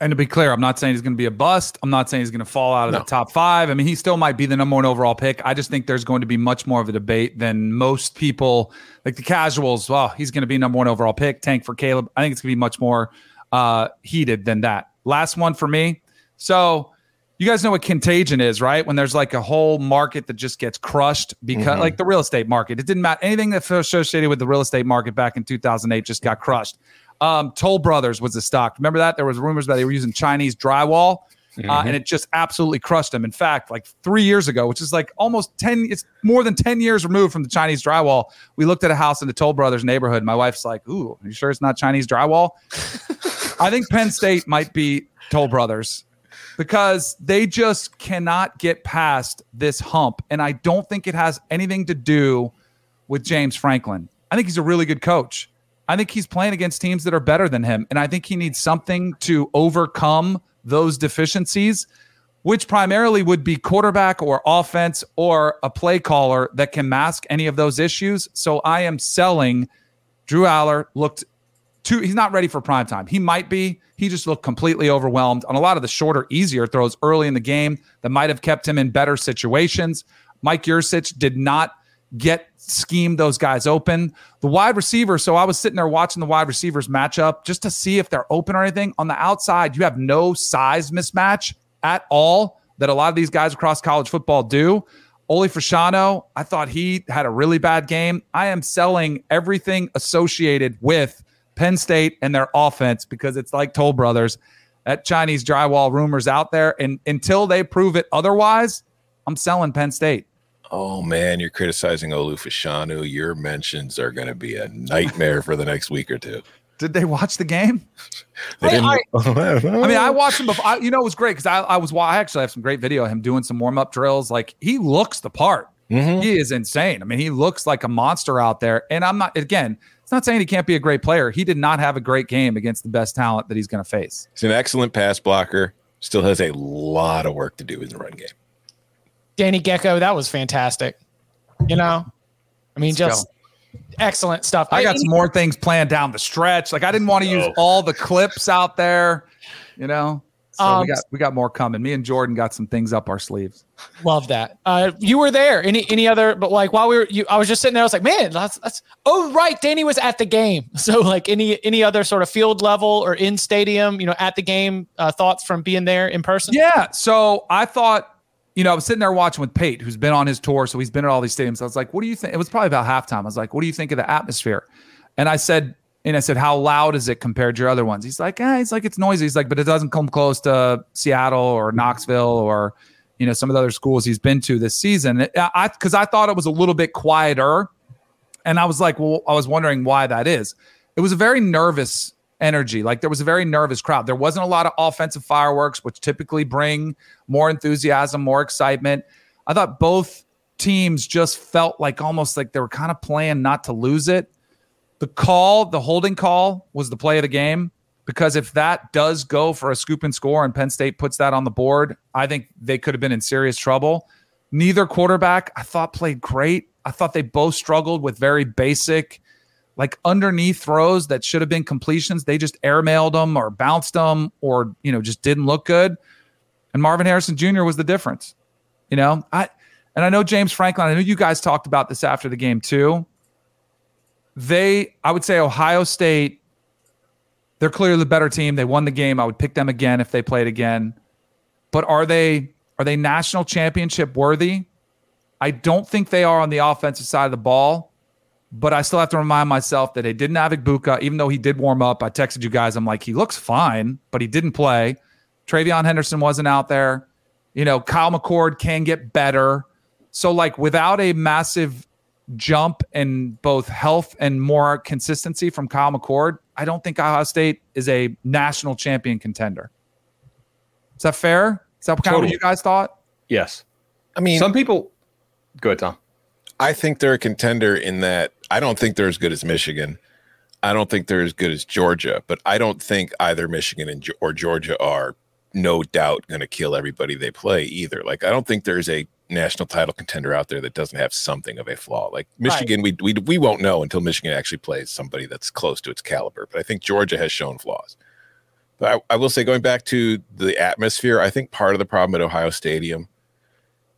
And to be clear, I'm not saying he's going to be a bust. I'm not saying he's going to fall out of No. the top five. I mean, he still might be the number one overall pick. I just think there's going to be much more of a debate than most people, like the casuals. Well, he's going to be number one overall pick. Tank for Caleb. I think it's going to be much more uh, heated than that. Last one for me. So you guys know what contagion is, right? When there's like a whole market that just gets crushed because, like the real estate market, it didn't matter. Anything that was associated with the real estate market back in 2008 just got crushed. Um, Toll Brothers was the stock. Remember that? There was rumors that they were using Chinese drywall, uh, and it just absolutely crushed them. In fact, like three years ago, which is like almost 10, it's more than 10 years removed from the Chinese drywall. We looked at a house in the Toll Brothers neighborhood. My wife's like, Ooh, are you sure it's not Chinese drywall? <laughs> I think Penn State might be Toll Brothers because they just cannot get past this hump. And I don't think it has anything to do with James Franklin. I think he's a really good coach. I think he's playing against teams that are better than him. And I think he needs something to overcome those deficiencies, which primarily would be quarterback or offense or a play caller that can mask any of those issues. So I am selling. Drew Aller looked too, he's not ready for prime time. He might be. He just looked completely overwhelmed on a lot of the shorter, easier throws early in the game that might have kept him in better situations. Mike Yurcich did not get scheme those guys open. The wide receiver, so I was sitting there watching the wide receivers match up just to see if they're open or anything. On the outside, you have no size mismatch at all that a lot of these guys across college football do. Olu Fashanu, I thought he had a really bad game. I am selling everything associated with Penn State and their offense because it's like Toll Brothers. That Chinese drywall rumors out there. And until they prove it otherwise, I'm selling Penn State. Oh man, you're criticizing Olu Fashanu. Your mentions are going to be a nightmare for the next week or two. Did they watch the game? <laughs> They didn't- I- I, I mean, I watched him before. I, you know, it was great because I, I was. I actually have some great video of him doing some warm up drills. Like he looks the part. Mm-hmm. He is insane. I mean, he looks like a monster out there. And I'm not. Again, it's not saying he can't be a great player. He did not have a great game against the best talent that he's going to face. He's an excellent pass blocker. Still has a lot of work to do in the run game. Danny Gekko, that was fantastic. You know, I mean, Let's just excellent stuff. I got some more things planned down the stretch. Like I didn't want to use all the clips out there. You know. So Um, we got we got more coming. Me and Jordan got some things up our sleeves. Love that. Uh, you were there. Any any other? But like while we were, you, I was just sitting there. I was like, man, that's that's. Oh right, Danny was at the game. <laughs> So like any any other sort of field level or in stadium, you know, at the game. Uh, thoughts from being there in person? Yeah. So I thought, you know, I was sitting there watching with Pate, who's been on his tour. So he's been at all these stadiums. I was like, what do you think? It was probably about halftime. I was like, what do you think of the atmosphere? And I said, and I said, how loud is it compared to your other ones? He's like, eh, he's like, it's noisy. He's like, but it doesn't come close to Seattle or Knoxville or, you know, some of the other schools he's been to this season. I, because I thought it was a little bit quieter. And I was like, well, I was wondering why that is. It was a very nervous energy. Like there was a very nervous crowd. There wasn't a lot of offensive fireworks, which typically bring more enthusiasm, more excitement. I thought both teams just felt like almost like they were kind of playing not to lose it. The call, the holding call, was the play of the game. because if that does go for a scoop and score and Penn State puts that on the board, I think they could have been in serious trouble. Neither quarterback I thought played great. I thought they both struggled with very basic, like underneath throws that should have been completions. They just airmailed them or bounced them or, you know, just didn't look good. And Marvin Harrison Jr. was the difference. You know, I and I know James Franklin, I know you guys talked about this after the game too. They, I would say Ohio State, they're clearly the better team. They won the game. I would pick them again if they played again. But are they are they national championship worthy? I don't think they are on the offensive side of the ball. But I still have to remind myself that they didn't have Egbuka, even though he did warm up. I texted you guys. I'm like, he looks fine, but he didn't play. TreVeyon Henderson wasn't out there. You know, Kyle McCord can get better. So, like, without a massive jump in both health and more consistency from Kyle McCord, I don't think Ohio State is a national champion contender. Is that fair? Is that kind totally. of what you guys thought? Yes. I mean, some people. Go ahead, Tom. I think they're a contender in that I don't think they're as good as Michigan. I don't think they're as good as Georgia, but I don't think either Michigan and, or Georgia are no doubt going to kill everybody they play either. Like I don't think there's a national title contender out there that doesn't have something of a flaw. Like Michigan, right. we, we we won't know until Michigan actually plays somebody that's close to its caliber. But I think Georgia has shown flaws. But I, I will say, going back to the atmosphere, I think part of the problem at Ohio Stadium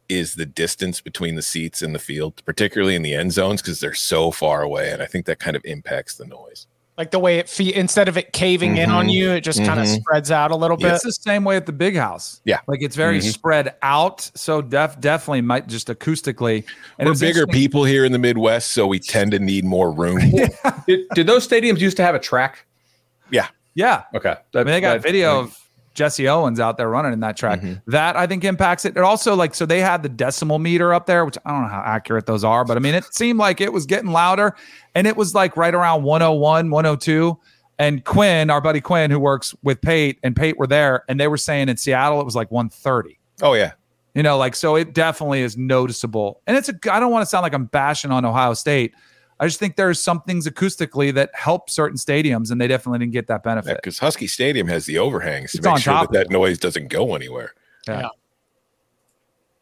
is the distance between the seats and the field, particularly in the end zones, because they're so far away, and I think that kind of impacts the noise like the way it fe- instead of it caving mm-hmm. in on mm-hmm. you, it just mm-hmm. kind of spreads out a little bit. It's the same way at the big house. Yeah, like it's very mm-hmm. spread out. So def definitely might just acoustically. And We're bigger people here in the Midwest, so we tend to need more room. <laughs> did, did, those stadiums used to have a track? Yeah. Yeah. Okay. That, I mean, they got that, video of Jesse Owens out there running in that track. Mm-hmm. That I think impacts it. It also like so they had the decibel meter up there, which I don't know how accurate those are, but I mean it seemed like it was getting louder and it was like right around 101, 102. And Quinn, our buddy Quinn, who works with Pate and Pate were there, and they were saying in Seattle it was like 130. Oh yeah. You know, like so it definitely is noticeable. And it's a I don't want to sound like I'm bashing on Ohio State. I just think there's some things acoustically that help certain stadiums, and they definitely didn't get that benefit. Because yeah, Husky Stadium has the overhangs to it's make sure that that noise doesn't go anywhere. Yeah. yeah.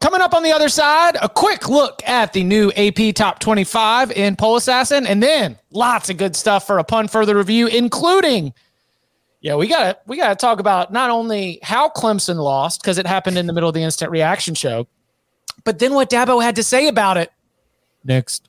Coming up on the other side, a quick look at the new AP Top 25 in Poll Assassin, and then lots of good stuff for upon further review, including yeah, we gotta we gotta talk about not only how Clemson lost because it happened in the middle of the instant reaction show, but then what Dabo had to say about it. Next.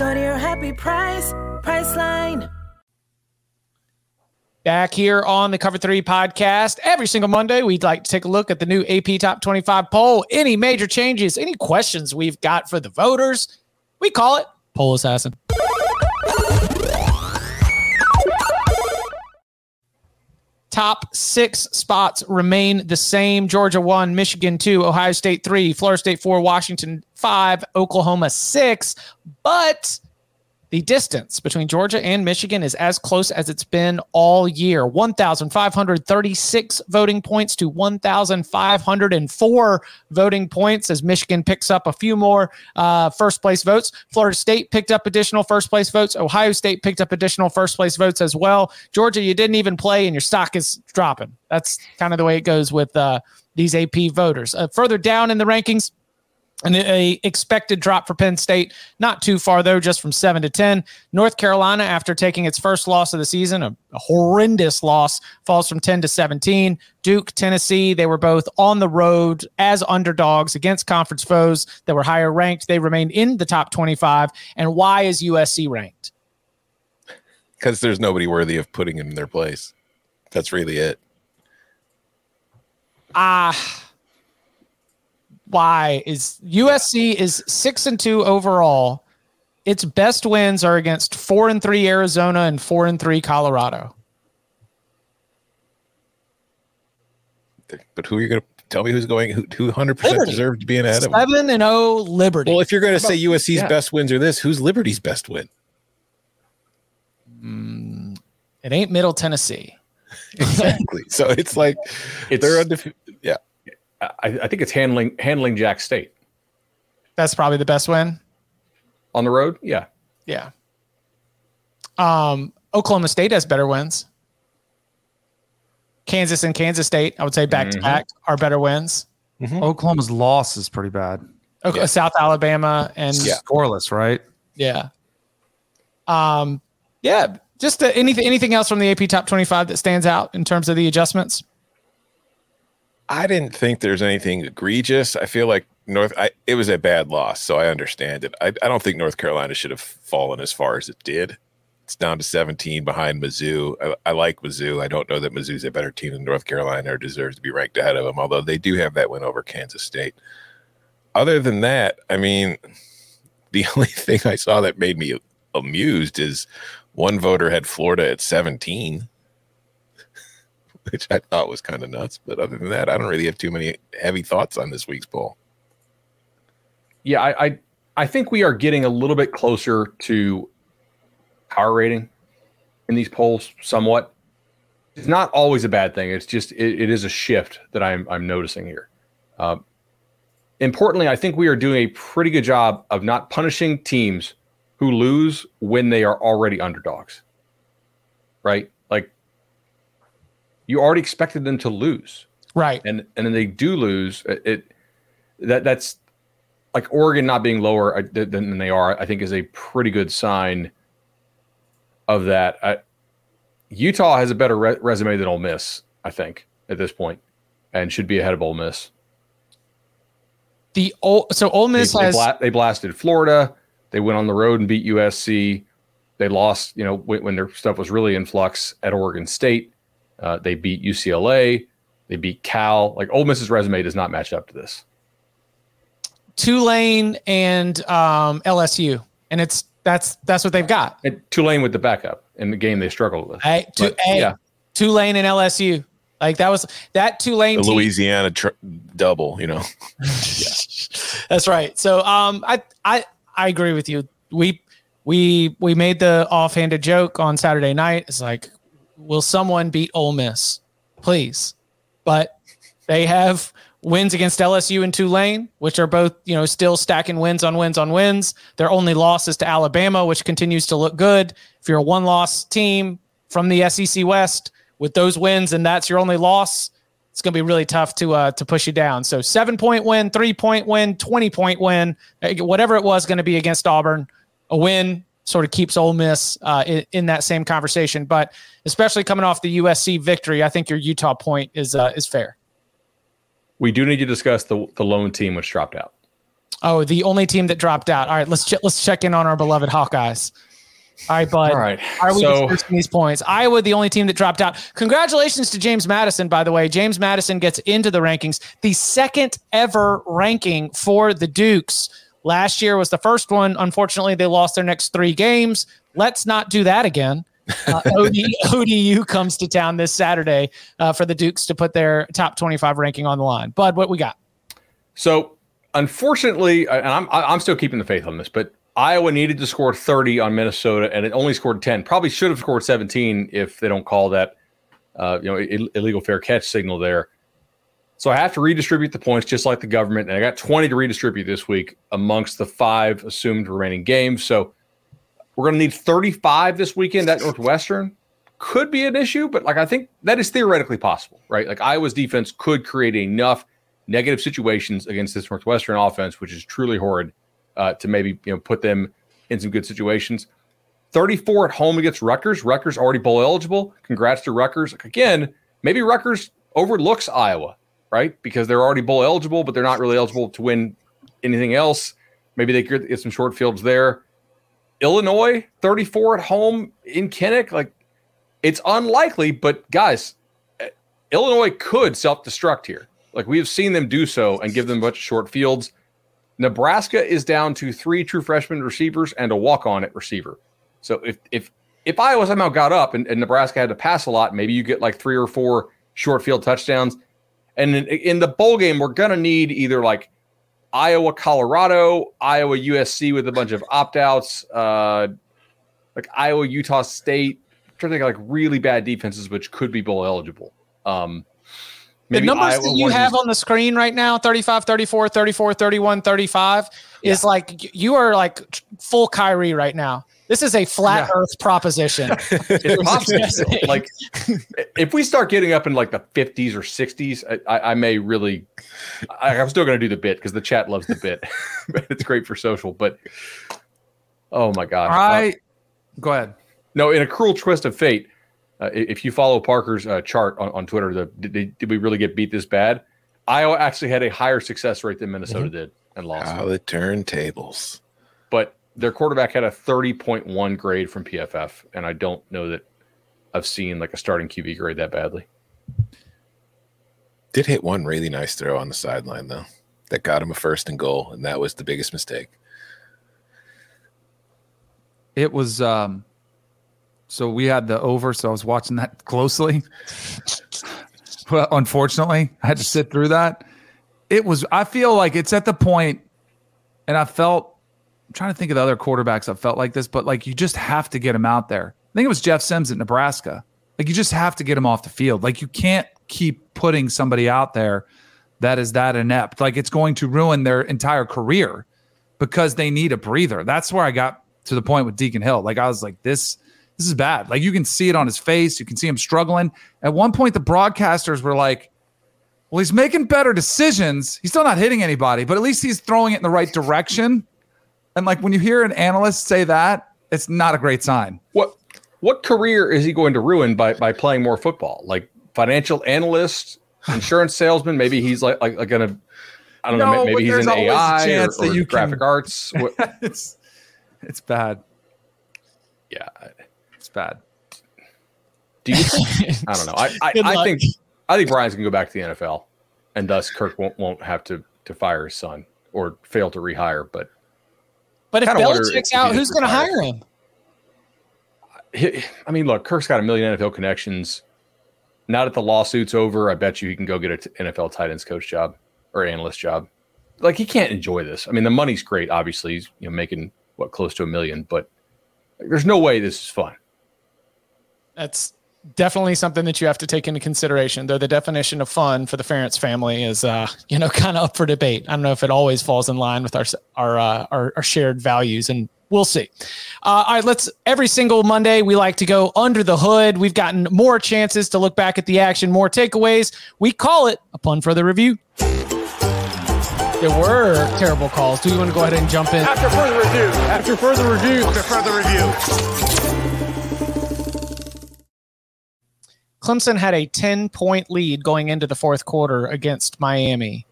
Go to your happy price, Priceline. Back here on the Cover 3 podcast. Every single Monday, we'd like to take a look at the new AP Top 25 poll. Any major changes, any questions we've got for the voters, we call it Poll Assassin. Top six spots remain the same. Georgia one, Michigan two, Ohio State three, Florida State four, Washington five, Oklahoma six. But the distance between Georgia and Michigan is as close as it's been all year 1,536 voting points to 1,504 voting points as Michigan picks up a few more uh, first place votes. Florida State picked up additional first place votes. Ohio State picked up additional first place votes as well. Georgia, you didn't even play and your stock is dropping. That's kind of the way it goes with uh, these AP voters. Uh, further down in the rankings, And a expected drop for Penn State, not too far though, just from seven to ten. North Carolina, after taking its first loss of the season, a, a horrendous loss, falls from ten to seventeen. Duke, Tennessee, they were both on the road as underdogs against conference foes that were higher ranked. They remained in the top twenty-five. And why is USC ranked? Because there's nobody worthy of putting him in their place. That's really it. Ah why is USC is six and two overall. Its best wins are against four and three Arizona and four and three Colorado. But who are you going to tell me who's going? Who two hundred percent deserve to be ahead of them? Seven and zero Liberty. Well, if you're going to say USC's yeah. best wins are this, who's Liberty's best win? Mm, it ain't Middle Tennessee. <laughs> exactly. So it's like It's- they're undefeated. Yeah. I, I think it's handling handling Jax State That's probably the best win. on the road. Yeah, Yeah. Um, Oklahoma State has better wins. Kansas and Kansas State, I would say back to back, are better wins. Oklahoma's loss is pretty bad. Okay, South Alabama and Yeah. Scoreless, right? Yeah. Um, yeah. Just uh, anything, anything else from the AP top 25 that stands out in terms of the adjustments? I didn't think there's anything egregious. I feel like North. I, it was a bad loss, so I understand it. I, I don't think North Carolina should have fallen as far as it did. It's down to 17 behind Mizzou. I, I like Mizzou. I don't know that Mizzou's a better team than North Carolina or deserves to be ranked ahead of them. Although they do have that win over Kansas State. Other than that, I mean, <laughs> the only thing I saw that made me amused is one voter had Florida at 17 <laughs> which I thought was kind of nuts. But other than that, I don't really have too many heavy thoughts on this week's poll. yeah. I, I I think we are getting a little bit closer to power rating in these polls. Somewhat. It's not always a bad thing. It's just it, it is a shift that I'm I'm noticing here. Uh, importantly, I think we are doing a pretty good job of not punishing teams who lose when they are already underdogs. Right? You already expected them to lose. Right. And and then they do lose. It, it that that's like Oregon not being lower uh, th- than they are, I think is a pretty good sign of that. I, Utah has a better re- resume than Ole Miss, I think, at this point, and should be ahead of Ole Miss. The Ole, so Ole Miss they has bla- they blasted Florida. They went on the road and beat USC. They lost, you know, when, when their stuff was really in flux at Oregon State. Uh, they beat UCLA. They beat Cal. Like Ole Miss's resume does not match up to this. Tulane and um, LSU, and it's that's that's what they've got. And Tulane with the backup in the game they struggled with. Hey, tu- But, hey, yeah. Tulane and LSU, like that was that Tulane The team. Louisiana tr- double, you know. <laughs> That's right. So um I I I agree with you. We we we made the offhanded joke on Saturday night. It's like, will someone beat Ole Miss? Please. But they have wins against LSU and Tulane, which are both, you know, still stacking wins on wins on wins. Their only loss is to Alabama, which continues to look good. If you're a one loss team from the SEC West with those wins and that's your only loss, it's going to be really tough to uh, to push you down. So seven point win, three point win, twenty point win, whatever it was going to be against Auburn, a win sort of keeps Ole Miss uh, in, in that same conversation. But especially coming off the USC victory, I think your Utah point is uh, is fair. We do need to discuss the the lone team which dropped out. Oh, the only team that dropped out. All right, let's ch- let's check in on our beloved Hawkeyes. All right, bud. All right. Are we So- discussing these points? Iowa, the only team that dropped out. Congratulations to James Madison, by the way. James Madison gets into the rankings, the second ever ranking for the Dukes. Last year was the first one. Unfortunately, they lost their next three games. Let's not do that again. Uh, <laughs> OD, ODU comes to town this Saturday uh, for the Dukes to put their top 25 ranking on the line. Bud, what we got? So unfortunately, and I'm I'm still keeping the faith on this, but Iowa needed to score 30 on Minnesota, and it only scored 10. Probably should have scored 17 if they don't call that, uh, you know, Ill- illegal fair catch signal there. So I have to redistribute the points just like the government, and I got 20 to redistribute this week amongst the five assumed remaining games. So we're going to need 35 this weekend at Northwestern. Could be an issue, but like I think that is theoretically possible, right? Like Iowa's defense could create enough negative situations against this Northwestern offense, which is truly horrid, uh, to maybe you know put them in some good situations. 34 at home against Rutgers. Rutgers already bowl eligible. Congrats to Rutgers. Again, maybe Rutgers overlooks Iowa, right? Because they're already bowl eligible, but they're not really eligible to win anything else. Maybe they could get some short fields there. Illinois, 34 at home in Kinnick. Like, it's unlikely, but guys, eh, Illinois could self destruct here. Like, we have seen them do so and give them a bunch of short fields. Nebraska is down to three true freshman receivers and a walk on at receiver. So if if if Iowa somehow got up and, and, Nebraska had to pass a lot, maybe you get like three or four short field touchdowns. And in, in the bowl game, we're gonna need either like Iowa, Colorado, Iowa, USC with a bunch of opt outs, uh, like Iowa, Utah State. I'm trying to think of like really bad defenses which could be bowl eligible. Um, the numbers Iowa that you have on the screen right now 35 34 34 31 35 yeah. is like you are like full Kyrie right now this is a flat yeah. earth proposition <laughs> it's <laughs> possible like if we start getting up in like the 50s or 60s i, I may really I, am still going to do the bit because the chat loves the bit <laughs> it's great for social but oh my god i uh, go ahead no in a cruel twist of fate uh, if you follow Parker's uh, chart on, on Twitter, the, did, did, we really get beat this bad? Iowa actually had a higher success rate than Minnesota mm-hmm. did and lost. How the turntables. But their quarterback had a 30.1 grade from PFF, and I don't know that I've seen like a starting QB grade that badly. Did hit one really nice throw on the sideline though, that got him a first and goal, and that was the biggest mistake. It was um so we had the over, so I was watching that <laughs> closely. well, unfortunately, I had to sit through that. It was, I feel like it's at the point, and I felt, I'm trying to think of the other quarterbacks that felt like this, but like you just have to get him out there. I think it was Jeff Sims at Nebraska. Like you just have to get him off the field. Like you can't keep putting somebody out there that is that inept. Like it's going to ruin their entire career because they need a breather. That's where I got to the point with Deacon Hill. Like I was like, this this is bad. Like you can see it on his face. You can see him struggling. At one point, the broadcasters were like, well, he's making better decisions. He's still not hitting anybody, but at least he's throwing it in the right direction. And like when you hear an analyst say that, it's not a great sign. What what career is he going to ruin by by playing more football? Like financial analyst, insurance salesman? Maybe he's like like, like gonna I don't no, know. Maybe he's in AI or, or you graphic can, arts. <laughs> it's it's bad. Yeah, it's bad. Do you? Think, <laughs> I don't know. I I, I think I think Brian's gonna go back to the NFL, and thus Kirk won't won't have to to fire his son or fail to rehire. But but if Belichick's out, who's going to hire him? I mean, look, Kirk's got a million NFL connections. Now that the lawsuit's over, I bet you he can go get an NFL tight ends coach job or analyst job. Like he can't enjoy this. I mean, the money's great. Obviously, he's you know making what close to a million, but there's no way this is fun. That's definitely something that you have to take into consideration. Though the definition of fun for the Ferentz family is, uh, you know, <laughs> kind of up for debate. I don't know if it always falls in line with our our uh, our, our, shared values, and we'll see. Uh, all right, let's. Every single Monday, we like to go under the hood. We've gotten more chances to look back at the action, more takeaways. We call it upon further review. There were terrible calls. Do you want to go ahead and jump in? After further review. After further review. After further review. Clemson had a 10 point lead going into the fourth quarter against Miami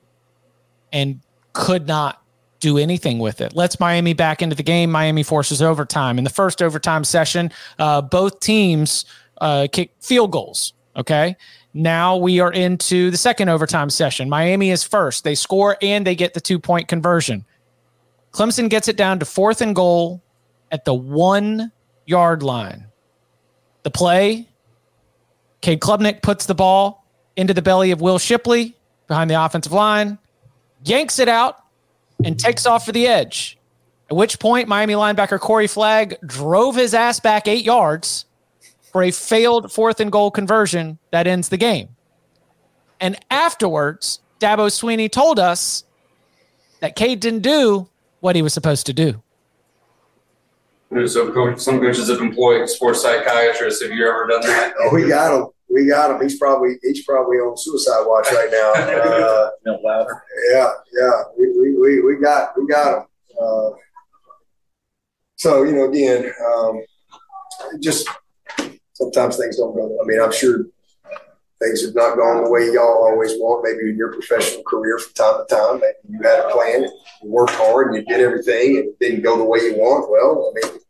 and could not do anything with it. Let's Miami back into the game. Miami forces overtime. In the first overtime session, uh, both teams uh, kick field goals. Okay. Now we are into the second overtime session. Miami is first. They score and they get the two point conversion. Clemson gets it down to fourth and goal at the one yard line. The play Cade Klubnik puts the ball into the belly of Will Shipley behind the offensive line, yanks it out, and takes off for the edge. At which point, Miami linebacker Corey Flagg drove his ass back eight yards for a failed fourth and goal conversion that ends the game. And afterwards, Dabo Swinney told us that Cade didn't do what he was supposed to do. So coach, some coaches have employed sports psychiatrists. Have you ever done that? <laughs> Oh, we got them. we got him. He's probably he's probably on suicide watch right now. <laughs> Uh, no louder. Yeah, yeah. We, we, we, we got we got him. Uh, so you know, again, um, just sometimes things don't go. I mean, I'm sure things have not gone the way y'all always want. Maybe in your professional career from time to time, maybe you had a plan, you worked hard, and you did everything, and it didn't go the way you want. Well, I mean,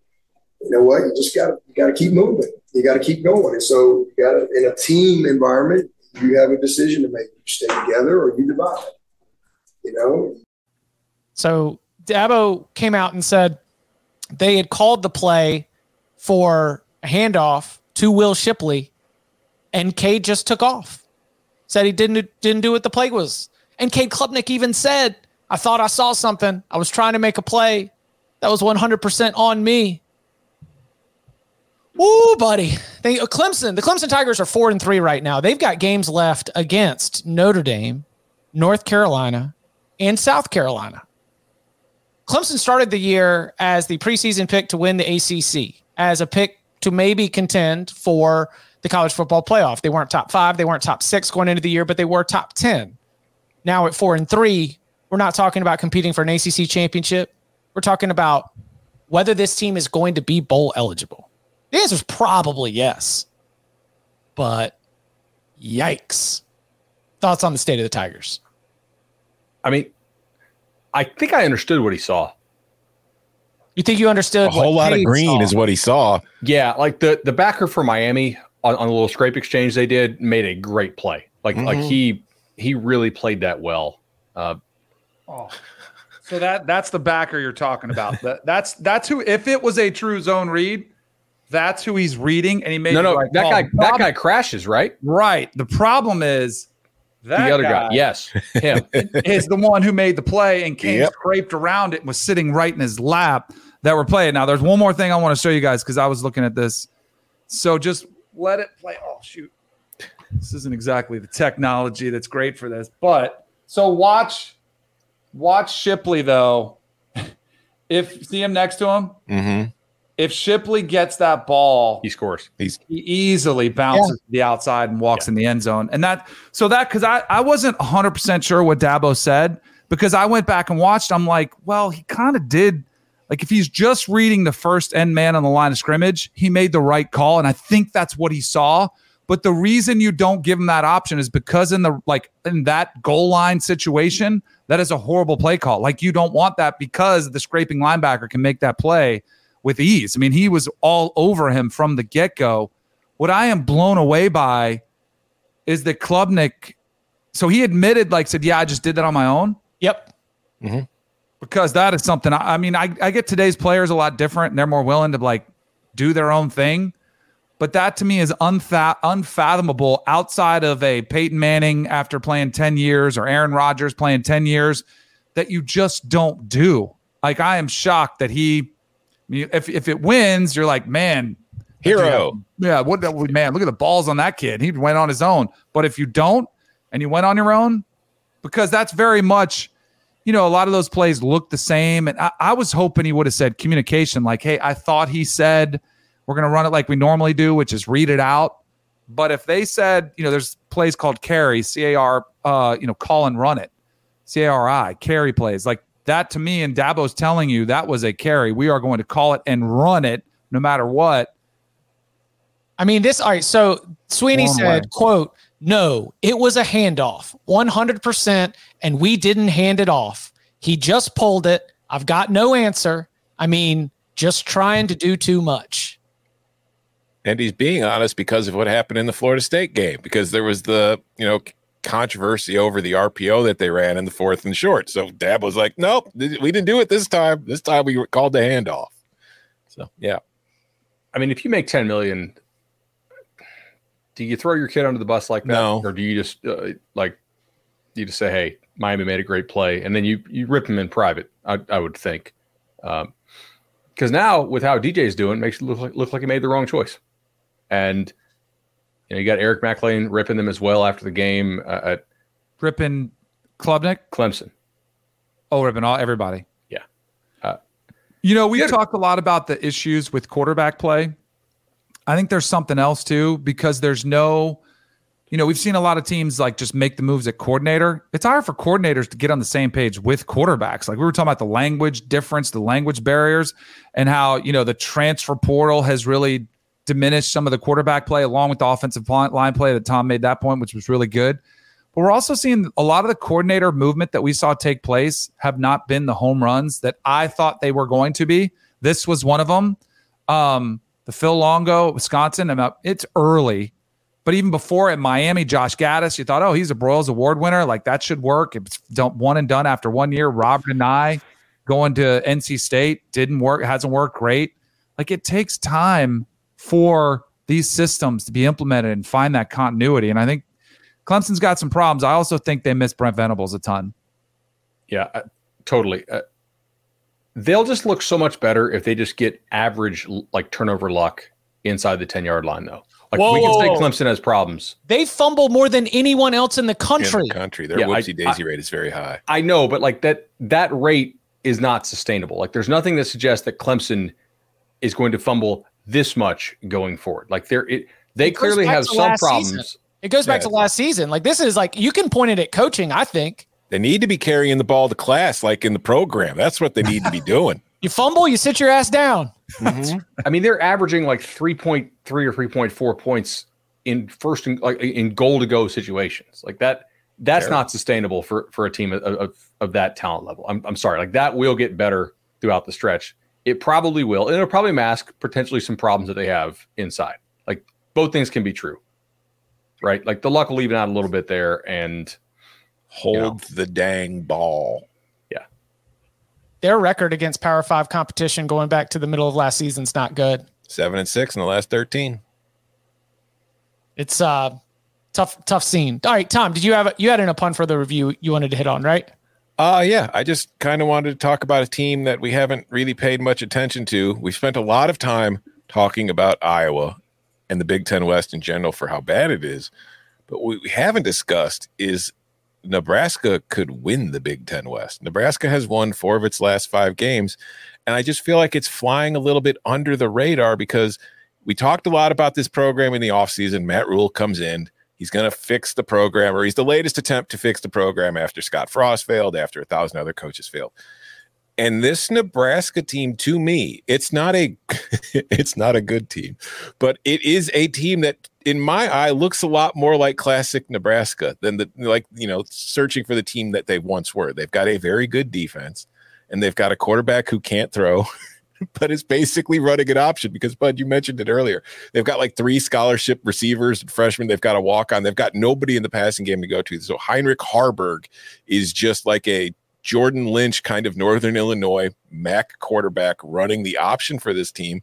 you know what? You just got to you got to keep moving. You got to keep going. And so, you got in a team environment, you have a decision to make. You stay together or you divide. You know. So Dabo came out and said they had called the play for a handoff to Will Shipley, and Cade just took off. Said he didn't didn't do what the play was. And Cade Klubnik even said, "I thought I saw something. I was trying to make a play. That was 100% on me." Ooh, buddy. They, uh, Clemson, the Clemson Tigers are four and three right now. They've got games left against Notre Dame, North Carolina, and South Carolina. Clemson started the year as the preseason pick to win the ACC, as a pick to maybe contend for the college football playoff. They weren't top five, they weren't top six going into the year, but they were top 10. Now at four and three, we're not talking about competing for an ACC championship. We're talking about whether this team is going to be bowl eligible. The answer is probably yes. But yikes. Thoughts on the state of the Tigers? I mean, I think I understood what he saw. You think you understood a whole lot of green saw? is what he saw. Yeah, like the the backer for Miami on, on the little scrape exchange they did made a great play. Like mm-hmm. like he he really played that well. Uh, oh. So that that's the backer you're talking about. that, that's that's who. If it was a true zone read, that's who he's reading, and he made no no right that call. guy that guy crashes right right. The problem is that the other guy, guy. Yes, him <laughs> is the one who made the play and came yep. scraped around it and was sitting right in his lap that we're playing. Now, there's one more thing I want to show you guys because I was looking at this. So just let it play. Oh shoot, this isn't exactly the technology that's great for this, but so watch watch Shipley though. <laughs> if see him next to him. Mm-hmm if Shipley gets that ball, he scores. He's he easily bounces yeah. to the outside and walks yeah. in the end zone. And that so that because I, I wasn't 100 percent sure what Dabo said because I went back and watched. I'm like, well, he kind of did. Like if he's just reading the first end man on the line of scrimmage, he made the right call, and I think that's what he saw. But the reason you don't give him that option is because in the like in that goal line situation, that is a horrible play call. Like you don't want that because the scraping linebacker can make that play with ease. I mean, he was all over him from the get go. What I am blown away by is that Klubnik. So he admitted, like, said, "Yeah, I just did that on my own." Yep. Mm-hmm. Because that is something. I, I mean, I, I get today's players a lot different, and they're more willing to like do their own thing. But that to me is unfa- unfathomable outside of a Peyton Manning after playing 10 years or Aaron Rodgers playing 10 years that you just don't do. Like, I am shocked that he if if it wins, you're like, man, hero. Yeah, what man? Look at the balls on that kid. He went on his own. But if you don't, and you went on your own, because that's very much, you know, a lot of those plays look the same. And I, I was hoping he would have said communication, like, hey, I thought he said we're going to run it like we normally do, which is read it out. But if they said, you know, there's plays called carry, C A R, uh, you know, call and run it, C A R I, carry plays. Like that to me, and Dabo's telling you that was a carry. We are going to call it and run it no matter what. I mean, this, all right. So Swinney Long said, way. quote, no, it was a handoff 100%, and we didn't hand it off. He just pulled it. I've got no answer. I mean, just trying to do too much. And he's being honest because of what happened in the Florida State game, because there was the, you know, controversy over the RPO that they ran in the fourth and short. So Dab was like, nope, we didn't do it this time. This time we called the handoff. So, yeah. I mean, if you make 10 million, do you throw your kid under the bus like that? No. Or do you just uh, like, you just say, hey, Miami made a great play. And then you, you rip him in private, I, I would think. Um, because now with how DJ's doing, makes it look like, look like he made the wrong choice. And you know, you got Eric Mac Lain ripping them as well after the game uh, at ripping Klubnik, Clemson. Oh, ripping all everybody. Yeah. Uh, you know, we've talked a lot about the issues with quarterback play. I think there's something else too because there's no you know, we've seen a lot of teams like just make the moves at coordinator. It's hard for coordinators to get on the same page with quarterbacks. Like we were talking about the language difference, the language barriers, and how, you know, the transfer portal has really diminished some of the quarterback play along with the offensive line play that Tom made that point, which was really good. But we're also seeing a lot of the coordinator movement that we saw take place have not been the home runs that I thought they were going to be. This was one of them. Um, the Phil Longo, Wisconsin, I'm up, it's early but even before at Miami, Josh Gattis, you thought, oh, he's a Broyles Award winner. Like that should work. It's one and done after one year. Robert Anae going to NC State didn't work, hasn't worked great. Like it takes time for these systems to be implemented and find that continuity. And I think Clemson's got some problems. I also think they miss Brent Venables a ton. Yeah, uh, totally. Uh, they'll just look so much better if they just get average like turnover luck inside the 10 yard line, though. Like whoa, we can say Clemson has problems. They fumble more than anyone else in the country. In the country, their yeah, whoopsie daisy rate is very high. I know, but like that that rate is not sustainable. Like there's nothing that suggests that Clemson is going to fumble this much going forward. Like there, it, they it clearly have some problems. Season. It goes back yeah. to last season. Like this is like you can point it at coaching. I think they need to be carrying the ball to class, like in the program. That's what they need to be doing. You fumble, you sit your ass down. Mm-hmm. I mean, they're averaging like 3.3 or 3.4 points in first and like in goal to go situations. Like that, that's not sustainable for for a team of, of, of that talent level. I'm, I'm sorry. Like that will get better throughout the stretch. It probably will. And it'll probably mask potentially some problems that they have inside. Like both things can be true. Right? Like the luck will even out a little bit there and hold you know, the dang ball their record against Power Five competition going back to the middle of last season is not good. Seven and six in the last thirteen. It's uh tough tough scene. All right, Tom, did you have you had an upon further review you wanted to hit on, right? Uh yeah, I just kind of wanted to talk about a team that we haven't really paid much attention to. We spent a lot of time talking about Iowa and the Big Ten West in general for how bad it is. But what we haven't discussed is Nebraska could win the Big Ten West. Nebraska has won four of its last five games. And I just feel like it's flying a little bit under the radar because we talked a lot about this program in the offseason. Matt Rhule comes in. He's going to fix the program, or he's the latest attempt to fix the program after Scott Frost failed, after a thousand other coaches failed. And this Nebraska team, to me, it's not a <laughs> it's not a good team, but it is a team that, in my eye, looks a lot more like classic Nebraska than the like you know searching for the team that they once were. They've got a very good defense, and they've got a quarterback who can't throw. <laughs> but it's basically running an option because Bud, you mentioned it earlier. They've got like three scholarship receivers and freshmen. They've got a walk on. They've got nobody in the passing game to go to. So Heinrich Haarberg is just like a Jordan Lynch, kind of Northern Illinois MAC quarterback, running the option for this team.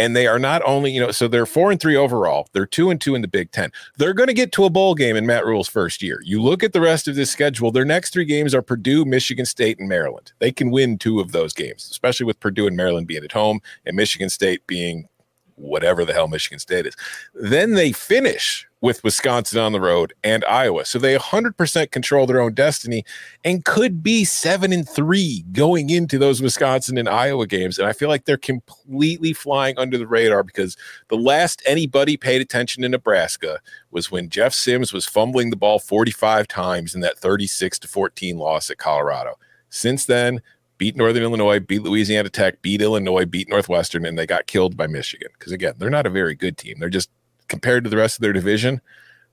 And they are not only, you know, so they're four and three overall. They're two and two in the Big Ten. They're going to get to a bowl game in Matt Rhule's first year. You look at the rest of this schedule, their next three games are Purdue, Michigan State, and Maryland. They can win two of those games, especially with Purdue and Maryland being at home and Michigan State being whatever the hell Michigan State is. Then they finish with Wisconsin on the road and Iowa. So they 100% control their own destiny and could be 7 and 3 going into those Wisconsin and Iowa games. And I feel like they're completely flying under the radar because the last anybody paid attention to Nebraska was when Jeff Sims was fumbling the ball 45 times in that 36 to 14 loss at Colorado. Since then, beat Northern Illinois, beat Louisiana Tech, beat Illinois, beat Northwestern, and they got killed by Michigan. Because again, they're not a very good team. They're just compared to the rest of their division,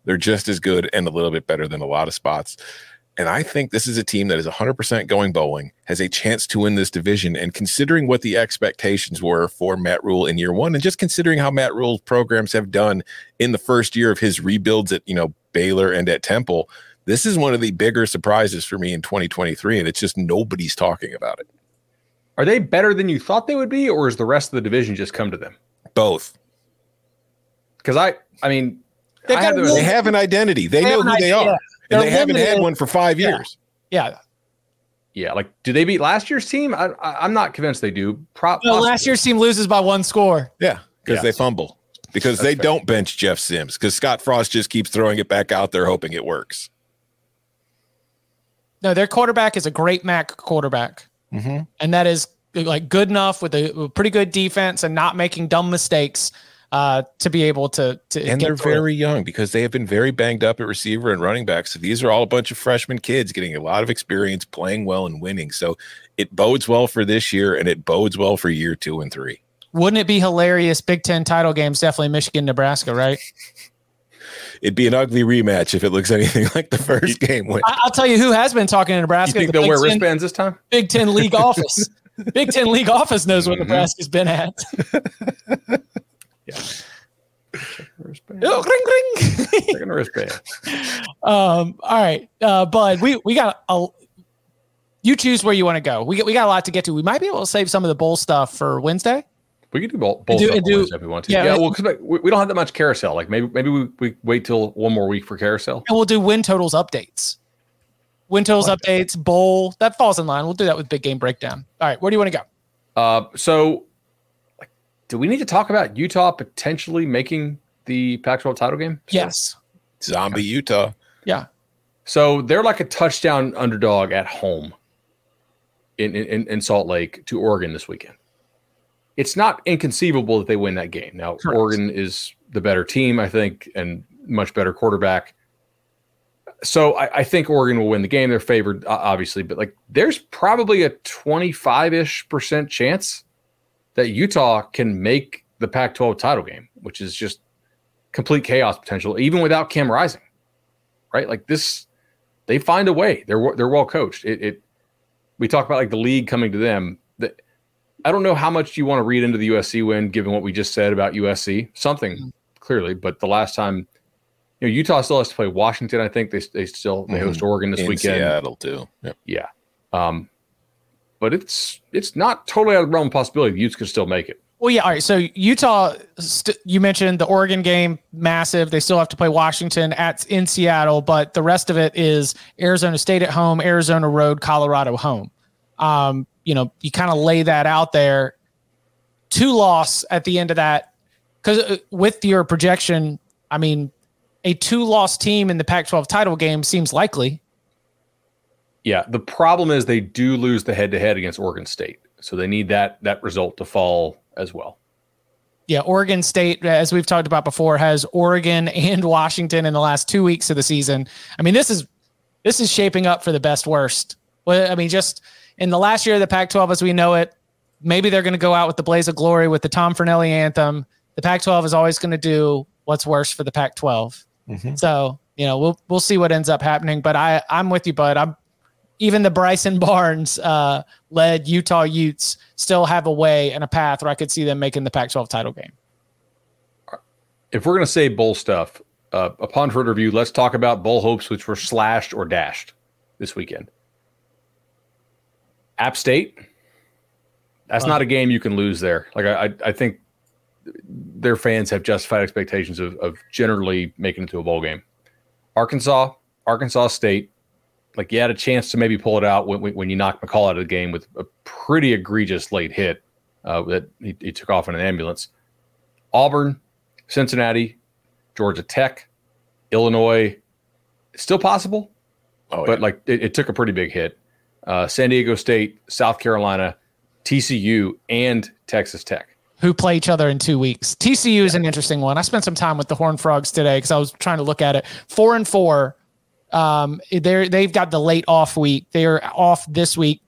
they're just as good and a little bit better than a lot of spots. And I think this is a team that is 100% going bowling, has a chance to win this division. And considering what the expectations were for Matt Rhule in year one, and just considering how Matt Rhule's programs have done in the first year of his rebuilds at, you know, Baylor and at Temple, this is one of the bigger surprises for me in 2023, and it's just nobody's talking about it. Are they better than you thought they would be, or is the rest of the division just come to them? Both. Because I, I mean, I have, they have an identity. They, they know who idea. they are, and they haven't had one for five years. Yeah. yeah. Yeah, like do they beat last year's team? I, am not convinced they do. Pro- no, last year's team loses by one score. Yeah, because yes. they fumble. Because That's they fair. don't bench Jeff Sims. Because Scott Frost just keeps throwing it back out there, hoping it works. No, their quarterback is a great MAC quarterback, mm-hmm. and that is like good enough with a, a, pretty good defense and not making dumb mistakes uh, to be able to to and get they're through it. very young because they have been very banged up at receiver and running back. So these are all a bunch of freshman kids getting a lot of experience, playing well and winning. So it bodes well for this year, and it bodes well for year two and three. Wouldn't it be hilarious? Big Ten title games, definitely Michigan, Nebraska, right? It'd be an ugly rematch if it looks <laughs> anything like the first game. Went. I, I'll tell you who has been talking to You Nebraska. think the they'll Big wear Ten- wristbands this time? Big Ten league <laughs> office. Big Ten league office knows what Mhm. Nebraska's been at. <laughs> Yeah. Wristband. Oh, ring, ring. Second wristband. <laughs> um, all right, uh, Bud, we we got a. You choose where you want to go. We got we got a lot to get to. We might be able to save some of the bowl stuff for Wednesday. We could do both, both do- stuff do- Wednesday if we want to. yeah, Yeah, well, because we, we don't have that much carousel. Like maybe maybe we, we wait till one more week for carousel. And we'll do win totals updates. Win totals updates, bowl. That falls in line. We'll do that with big game breakdown. All right, where do you want to go? Uh, so, like, do we need to talk about Utah potentially making the Pac-12 title game? Yes. Zombie Utah. Yeah. So they're like a touchdown underdog at home in, in, in Salt Lake to Oregon this weekend. It's not inconceivable that they win that game. Now, Correct. Oregon is the better team, I think, and much better quarterback. So I, I think Oregon will win the game. They're favored, obviously, but like there's probably a 25 ish percent chance that Utah can make the Pac 12 title game, which is just complete chaos potential, even without Cam Rising right? Like this, they find a way. They're they're well coached. It, it we talk about like the league coming to them. That I don't know how much you want to read into the USC win, given what we just said about USC. Something clearly, but the last time, you know, Utah still has to play Washington. I think they they still they host Mhm. Oregon this In weekend. Seattle too. Yep. Yeah, um, but it's it's not totally out of the realm of possibility. The Utes could still make it. Well, yeah. All right. So Utah, st- you mentioned the Oregon game, massive. They still have to play Washington at in Seattle, but the rest of it is Arizona State at home, Arizona road, Colorado home. Um, you know, you kind of lay that out there. Two loss at the end of that, because with your projection, I mean, a two loss team in the Pac-12 title game seems likely. Yeah, the problem is they do lose the head to head against Oregon State, so they need that that result to fall as well. Yeah, Oregon State, as we've talked about before, has Oregon and Washington in the last two weeks of the season. I mean, this is this is shaping up for the best worst. Well, I mean, just in the last year of the Pac-12 as we know it, maybe they're going to go out with the blaze of glory with the Tom Fornelli anthem. The Pac-12 is always going to do what's worse for the Pac-12. Mm-hmm. So you know, we'll we'll see what ends up happening. But I I'm with you, bud. I'm even the Bryson Barnes uh, led Utah Utes still have a way and a path where I could see them making the Pac-12 title game. If we're going to say bowl stuff, uh, upon further review, let's talk about bowl hopes which were slashed or dashed this weekend. App State, that's Uh. not a game you can lose there. Like I, I, I think their fans have justified expectations of, of generally making it to a bowl game. Arkansas, Arkansas State, like you had a chance to maybe pull it out when, when when you knocked McCall out of the game with a pretty egregious late hit uh, that he, he took off in an ambulance. Auburn, Cincinnati, Georgia Tech, Illinois, still possible, Oh, but like it, it took a pretty big hit. Uh, San Diego State, South Carolina, TCU, and Texas Tech. who play each other in two weeks. TCU is an interesting one. I spent some time with the Horned Frogs today because I was trying to look at it. Four and four. Um, they're they've got the late off week. They are off this week.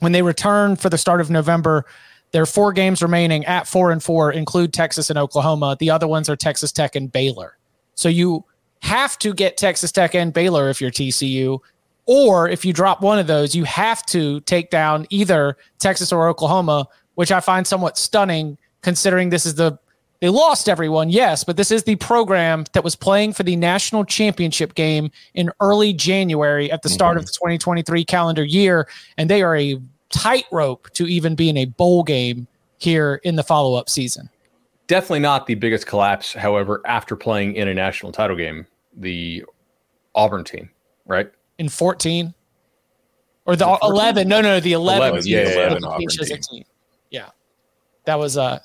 When they return for the start of November, there are four games remaining at four and four, include Texas and Oklahoma. The other ones are Texas Tech and Baylor. So you have to get Texas Tech and Baylor if you're TCU. Or if you drop one of those, you have to take down either Texas or Oklahoma, which I find somewhat stunning considering this is the they lost everyone, yes, but this is the program that was playing for the national championship game in early January at the start of the 2023 calendar year. And they are a tightrope to even be in a bowl game here in the follow up season. Definitely not the biggest collapse, however, after playing in a national title game, the Auburn team, right? In 14 or the 11. No, no, the 11. 11, yeah, yeah, yeah. 11 Auburn Each as a team. team. Yeah. That was uh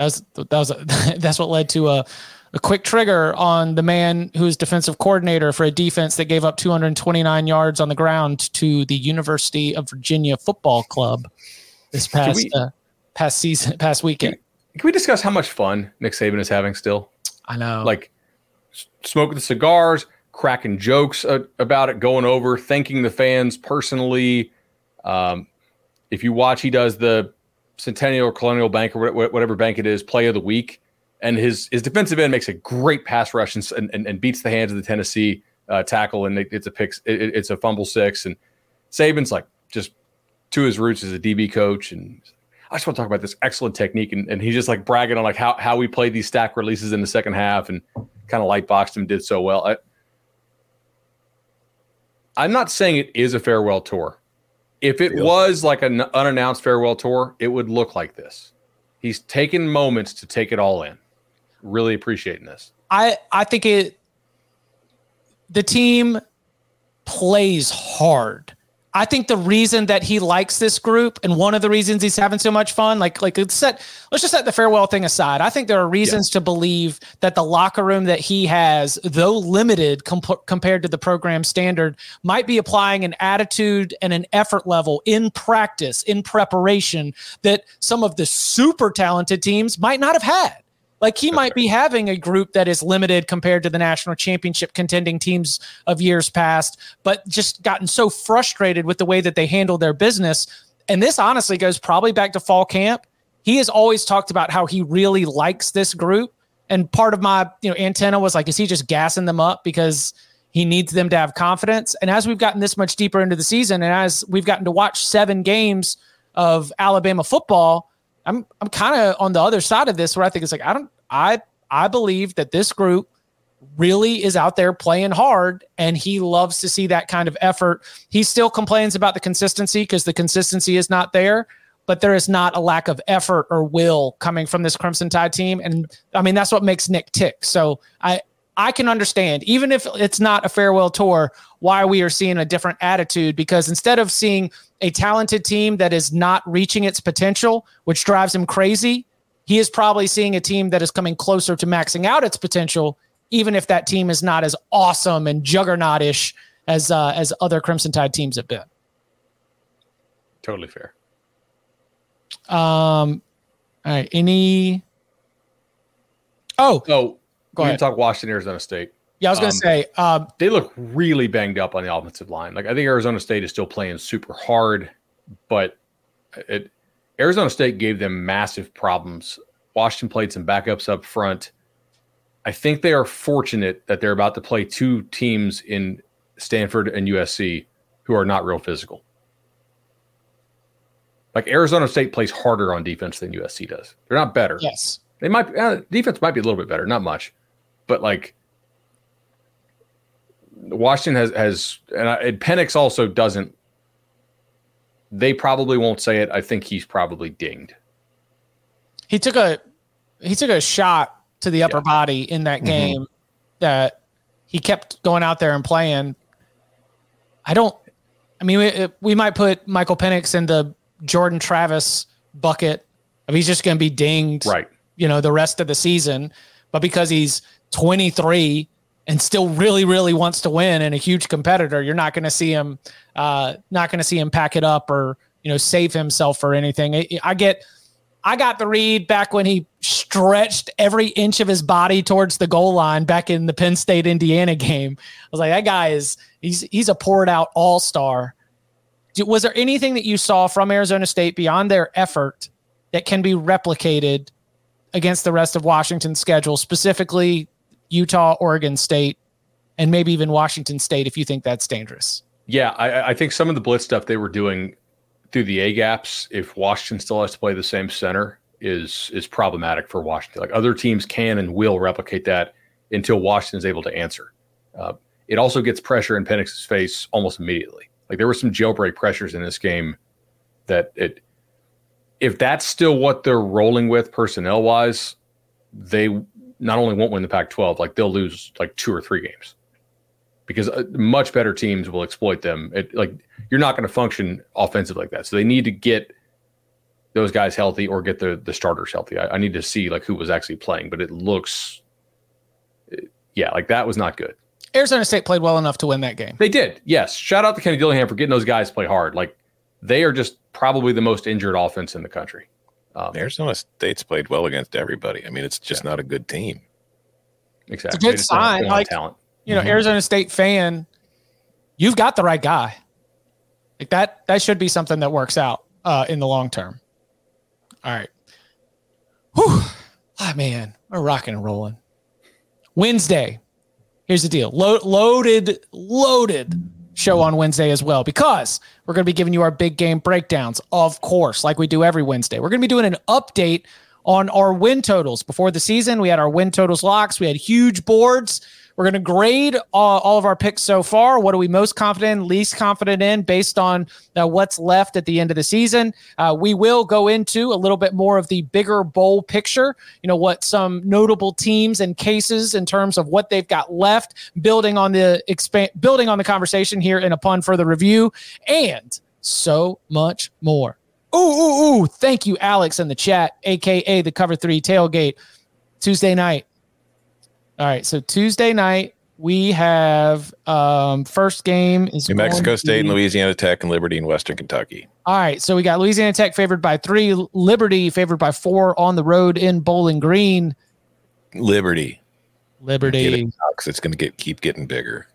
that was that was <laughs> that's what led to a a quick trigger on the man who is defensive coordinator for a defense that gave up 229 yards on the ground to the University of Virginia Football Club this past we- uh, past season past weekend. Can we discuss how much fun Nick Saban is having still? I know. Like smoking the cigars, cracking jokes uh, about it, going over, thanking the fans personally. Um, if you watch, he does the Centennial or Colonial Bank or whatever bank it is, play of the week. And his his defensive end makes a great pass rush and, and, and, beats the hands of the Tennessee uh, tackle, and it, it's a pick, it- it's a fumble six. And Saban's like just to his roots as a DB coach, and I just want to talk about this excellent technique. And, and he's just like bragging on like how how we played these stack releases in the second half, and kind of light boxed him, did so well. I, I'm not saying it is a farewell tour. If it was like an unannounced farewell tour, it would look like this. He's taken moments to take it all in. Really appreciating this. I I think it the team plays hard. I think the reason that he likes this group and one of the reasons he's having so much fun, like like let's set let's just set the farewell thing aside. I think there are reasons to believe that the locker room that he has, though limited comp- compared to the program standard, might be applying an attitude and an effort level in practice, in preparation that some of the super talented teams might not have had. Like he might be having a group that is limited compared to the national championship contending teams of years past, but just gotten so frustrated with the way that they handle their business. And this honestly goes probably back to fall camp. He has always talked about how he really likes this group. And part of my, you know, antenna was like, is he just gassing them up because he needs them to have confidence? And as we've gotten this much deeper into the season, and as we've gotten to watch seven games of Alabama football, I'm I'm kind of on the other side of this where I think it's like I don't I I believe that this group really is out there playing hard and he loves to see that kind of effort. He still complains about the consistency because the consistency is not there, but there is not a lack of effort or will coming from this Crimson Tide team and I mean that's what makes Nick tick. So I I can understand, even if it's not a farewell tour, why we are seeing a different attitude. Because instead of seeing a talented team that is not reaching its potential, which drives him crazy, he is probably seeing a team that is coming closer to maxing out its potential, even if that team is not as awesome and juggernautish as uh, as other Crimson Tide teams have been. Totally fair. Um, all right. Any? Oh, oh, Go ahead. can talk Washington, Arizona State. Yeah, I was gonna Um, say. Um, they look really banged up on the offensive line. Like I think Arizona State is still playing super hard, but it, Arizona State gave them massive problems. Washington played some backups up front. I think they are fortunate that they're about to play two teams in Stanford and USC who are not real physical. Like Arizona State plays harder on defense than USC does. They're not better. Yes. They might uh, defense might be a little bit better, not much, but like Washington has has and, I, and Penix also doesn't. They probably won't say it. I think he's probably dinged. he took a he took a shot to the upper body in that Mhm. game that he kept going out there and playing. I don't. I mean, we, we might put Michael Penix in the Jordan Travis bucket. Of he's just going to be dinged, right? You know, the rest of the season. But because he's 23 and still really, really wants to win and a huge competitor, you're not going to see him, uh, not going to see him pack it up or you know save himself or anything. I, I get. I got the read back when he stretched every inch of his body towards the goal line back in the Penn State Indiana game. I was like, that guy is he's he's a poured out all star. Was there anything that you saw from Arizona State beyond their effort that can be replicated against the rest of Washington's schedule, specifically Utah, Oregon State, and maybe even Washington State, if you think that's dangerous? Yeah, I, I think some of the blitz stuff they were doing through the A gaps, if Washington still has to play the same center, is is problematic for Washington. Like other teams can and will replicate that until Washington is able to answer. Uh, it also gets pressure in Penix's face almost immediately. Like there were some jailbreak pressures in this game that it. If that's still what they're rolling with personnel wise, they not only won't win the Pac-12, like they'll lose like two or three games because uh, much better teams will exploit them. It, like you're not going to function offensive like that. So they need to get those guys healthy or get the the starters healthy. I, I need to see like who was actually playing, but it looks, yeah, like that was not good. Arizona State played well enough to win that game. They did, yes. Shout out to Kenny Dillingham for getting those guys to play hard. Like they are just probably the most injured offense in the country. Um, Arizona State's played well against everybody. I mean, it's just not a good team. exactly. It's a good They just don't have- sign, they don't have like- talent. you know, Arizona State fan, you've got the right guy. Like that, that should be something that works out uh, in the long term. All right. Whew. Ah, man, we're rocking and rolling. Wednesday. Here's the deal. Lo- loaded, loaded show on Wednesday as well because we're going to be giving you our big game breakdowns, of course, like we do every Wednesday. We're going to be doing an update on our win totals. Before the season, we had our win totals locks. We had huge boards. We're going to grade all, all of our picks so far. What are we most confident in, least confident in, based on uh, what's left at the end of the season? Uh, we will go into a little bit more of the bigger bowl picture. You know what some notable teams and cases in terms of what they've got left, building on the expand, building on the conversation here in upon further review, and so much more. Ooh, ooh, ooh! Thank you, Alex, in the chat, aka the Cover Three Tailgate, Tuesday night. All right, so Tuesday night we have um first game is New Mexico to State and Louisiana Tech and Liberty and Western Kentucky. All right, so we got Louisiana Tech favored by three, Liberty favored by four on the road in Bowling Green. Liberty. Liberty. Get it because it's going to get keep getting bigger.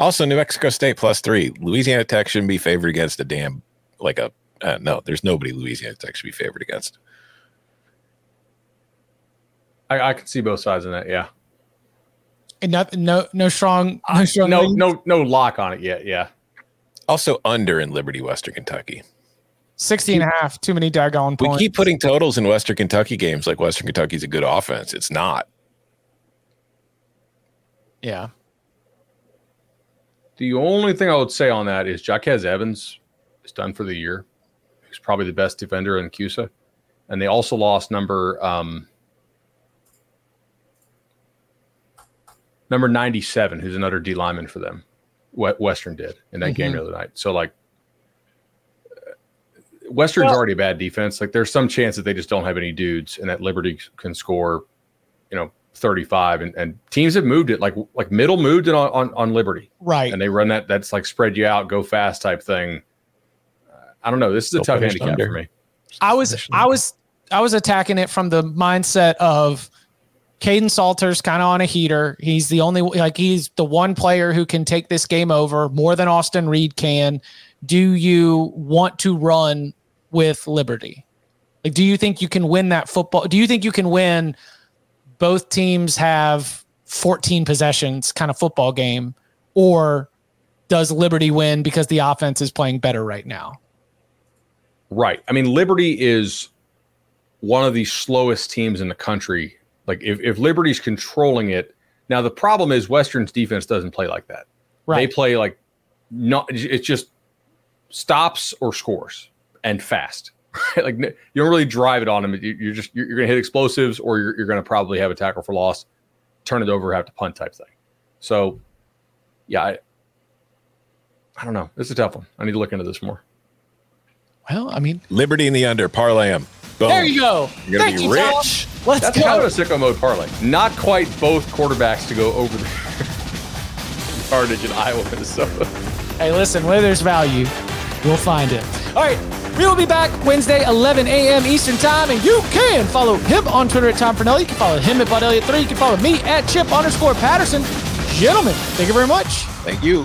Also, New Mexico State plus three. Louisiana Tech shouldn't be favored against a damn like a uh, no. There's nobody Louisiana Tech should be favored against. I, I can see both sides in that. Yeah. And no, no, no strong, no strong. No, lead. no, no lock on it yet. Yeah. Also, under in Liberty, Western Kentucky. 60 and a half. Too many daggone We keep putting totals in Western Kentucky games like Western Kentucky's a good offense. It's not. yeah. The only thing I would say on that is JaQues Evans is done for the year. He's probably the best defender in CUSA. And they also lost number um, number 97, who's another D lineman for them. We- Western did in that game Mhm. the other night. So like uh, Western's Well- already a bad defense. Like there's some chance that they just don't have any dudes and that Liberty can score, you know, 35 and, and teams have moved it like like middle moved it on, on, on Liberty Right. and they run that that's like spread you out, go fast type thing. Uh, I don't know. This is a tough handicap under. for me. I was, I was, I was attacking it from the mindset of Kaidon Salter's kind of on a heater. He's the only, like, he's the one player who can take this game over more than Austin Reed can. Do you want to run with Liberty? Like, do you think you can win that football? Do you think you can win? Both teams have 14 possessions kind of football game, or does Liberty win because the offense is playing better right now? Right. I mean, Liberty is one of the slowest teams in the country. Like if, if Liberty's controlling it, now the problem is Western's defense doesn't play like that. Right. They play like not it's just stops or scores and fast. <laughs> like you don't really drive it on them. You- You're just you're, you're going to hit explosives or you're, you're going to probably have a tackle for loss, turn it over, have to punt type thing. So, yeah, I, I don't know. This is a tough one. I need to look into this more. Well, I mean, Liberty in the under, parlay them. Boom. there you go. You're gonna Thank be you, Tom. Rich. Let's That's go. kind of a sicko mode parlay. Not quite both quarterbacks to go over the <laughs> yardage in Iowa, Minnesota. Hey, listen, where there's value, we'll find it. All right, we will be back Wednesday, 11 a.m. Eastern Time, and you can follow him on Twitter at Tom Fornelli. You can follow him at Bud Elliott3. You can follow me at Chip underscore Patterson. Gentlemen, thank you very much. Thank you.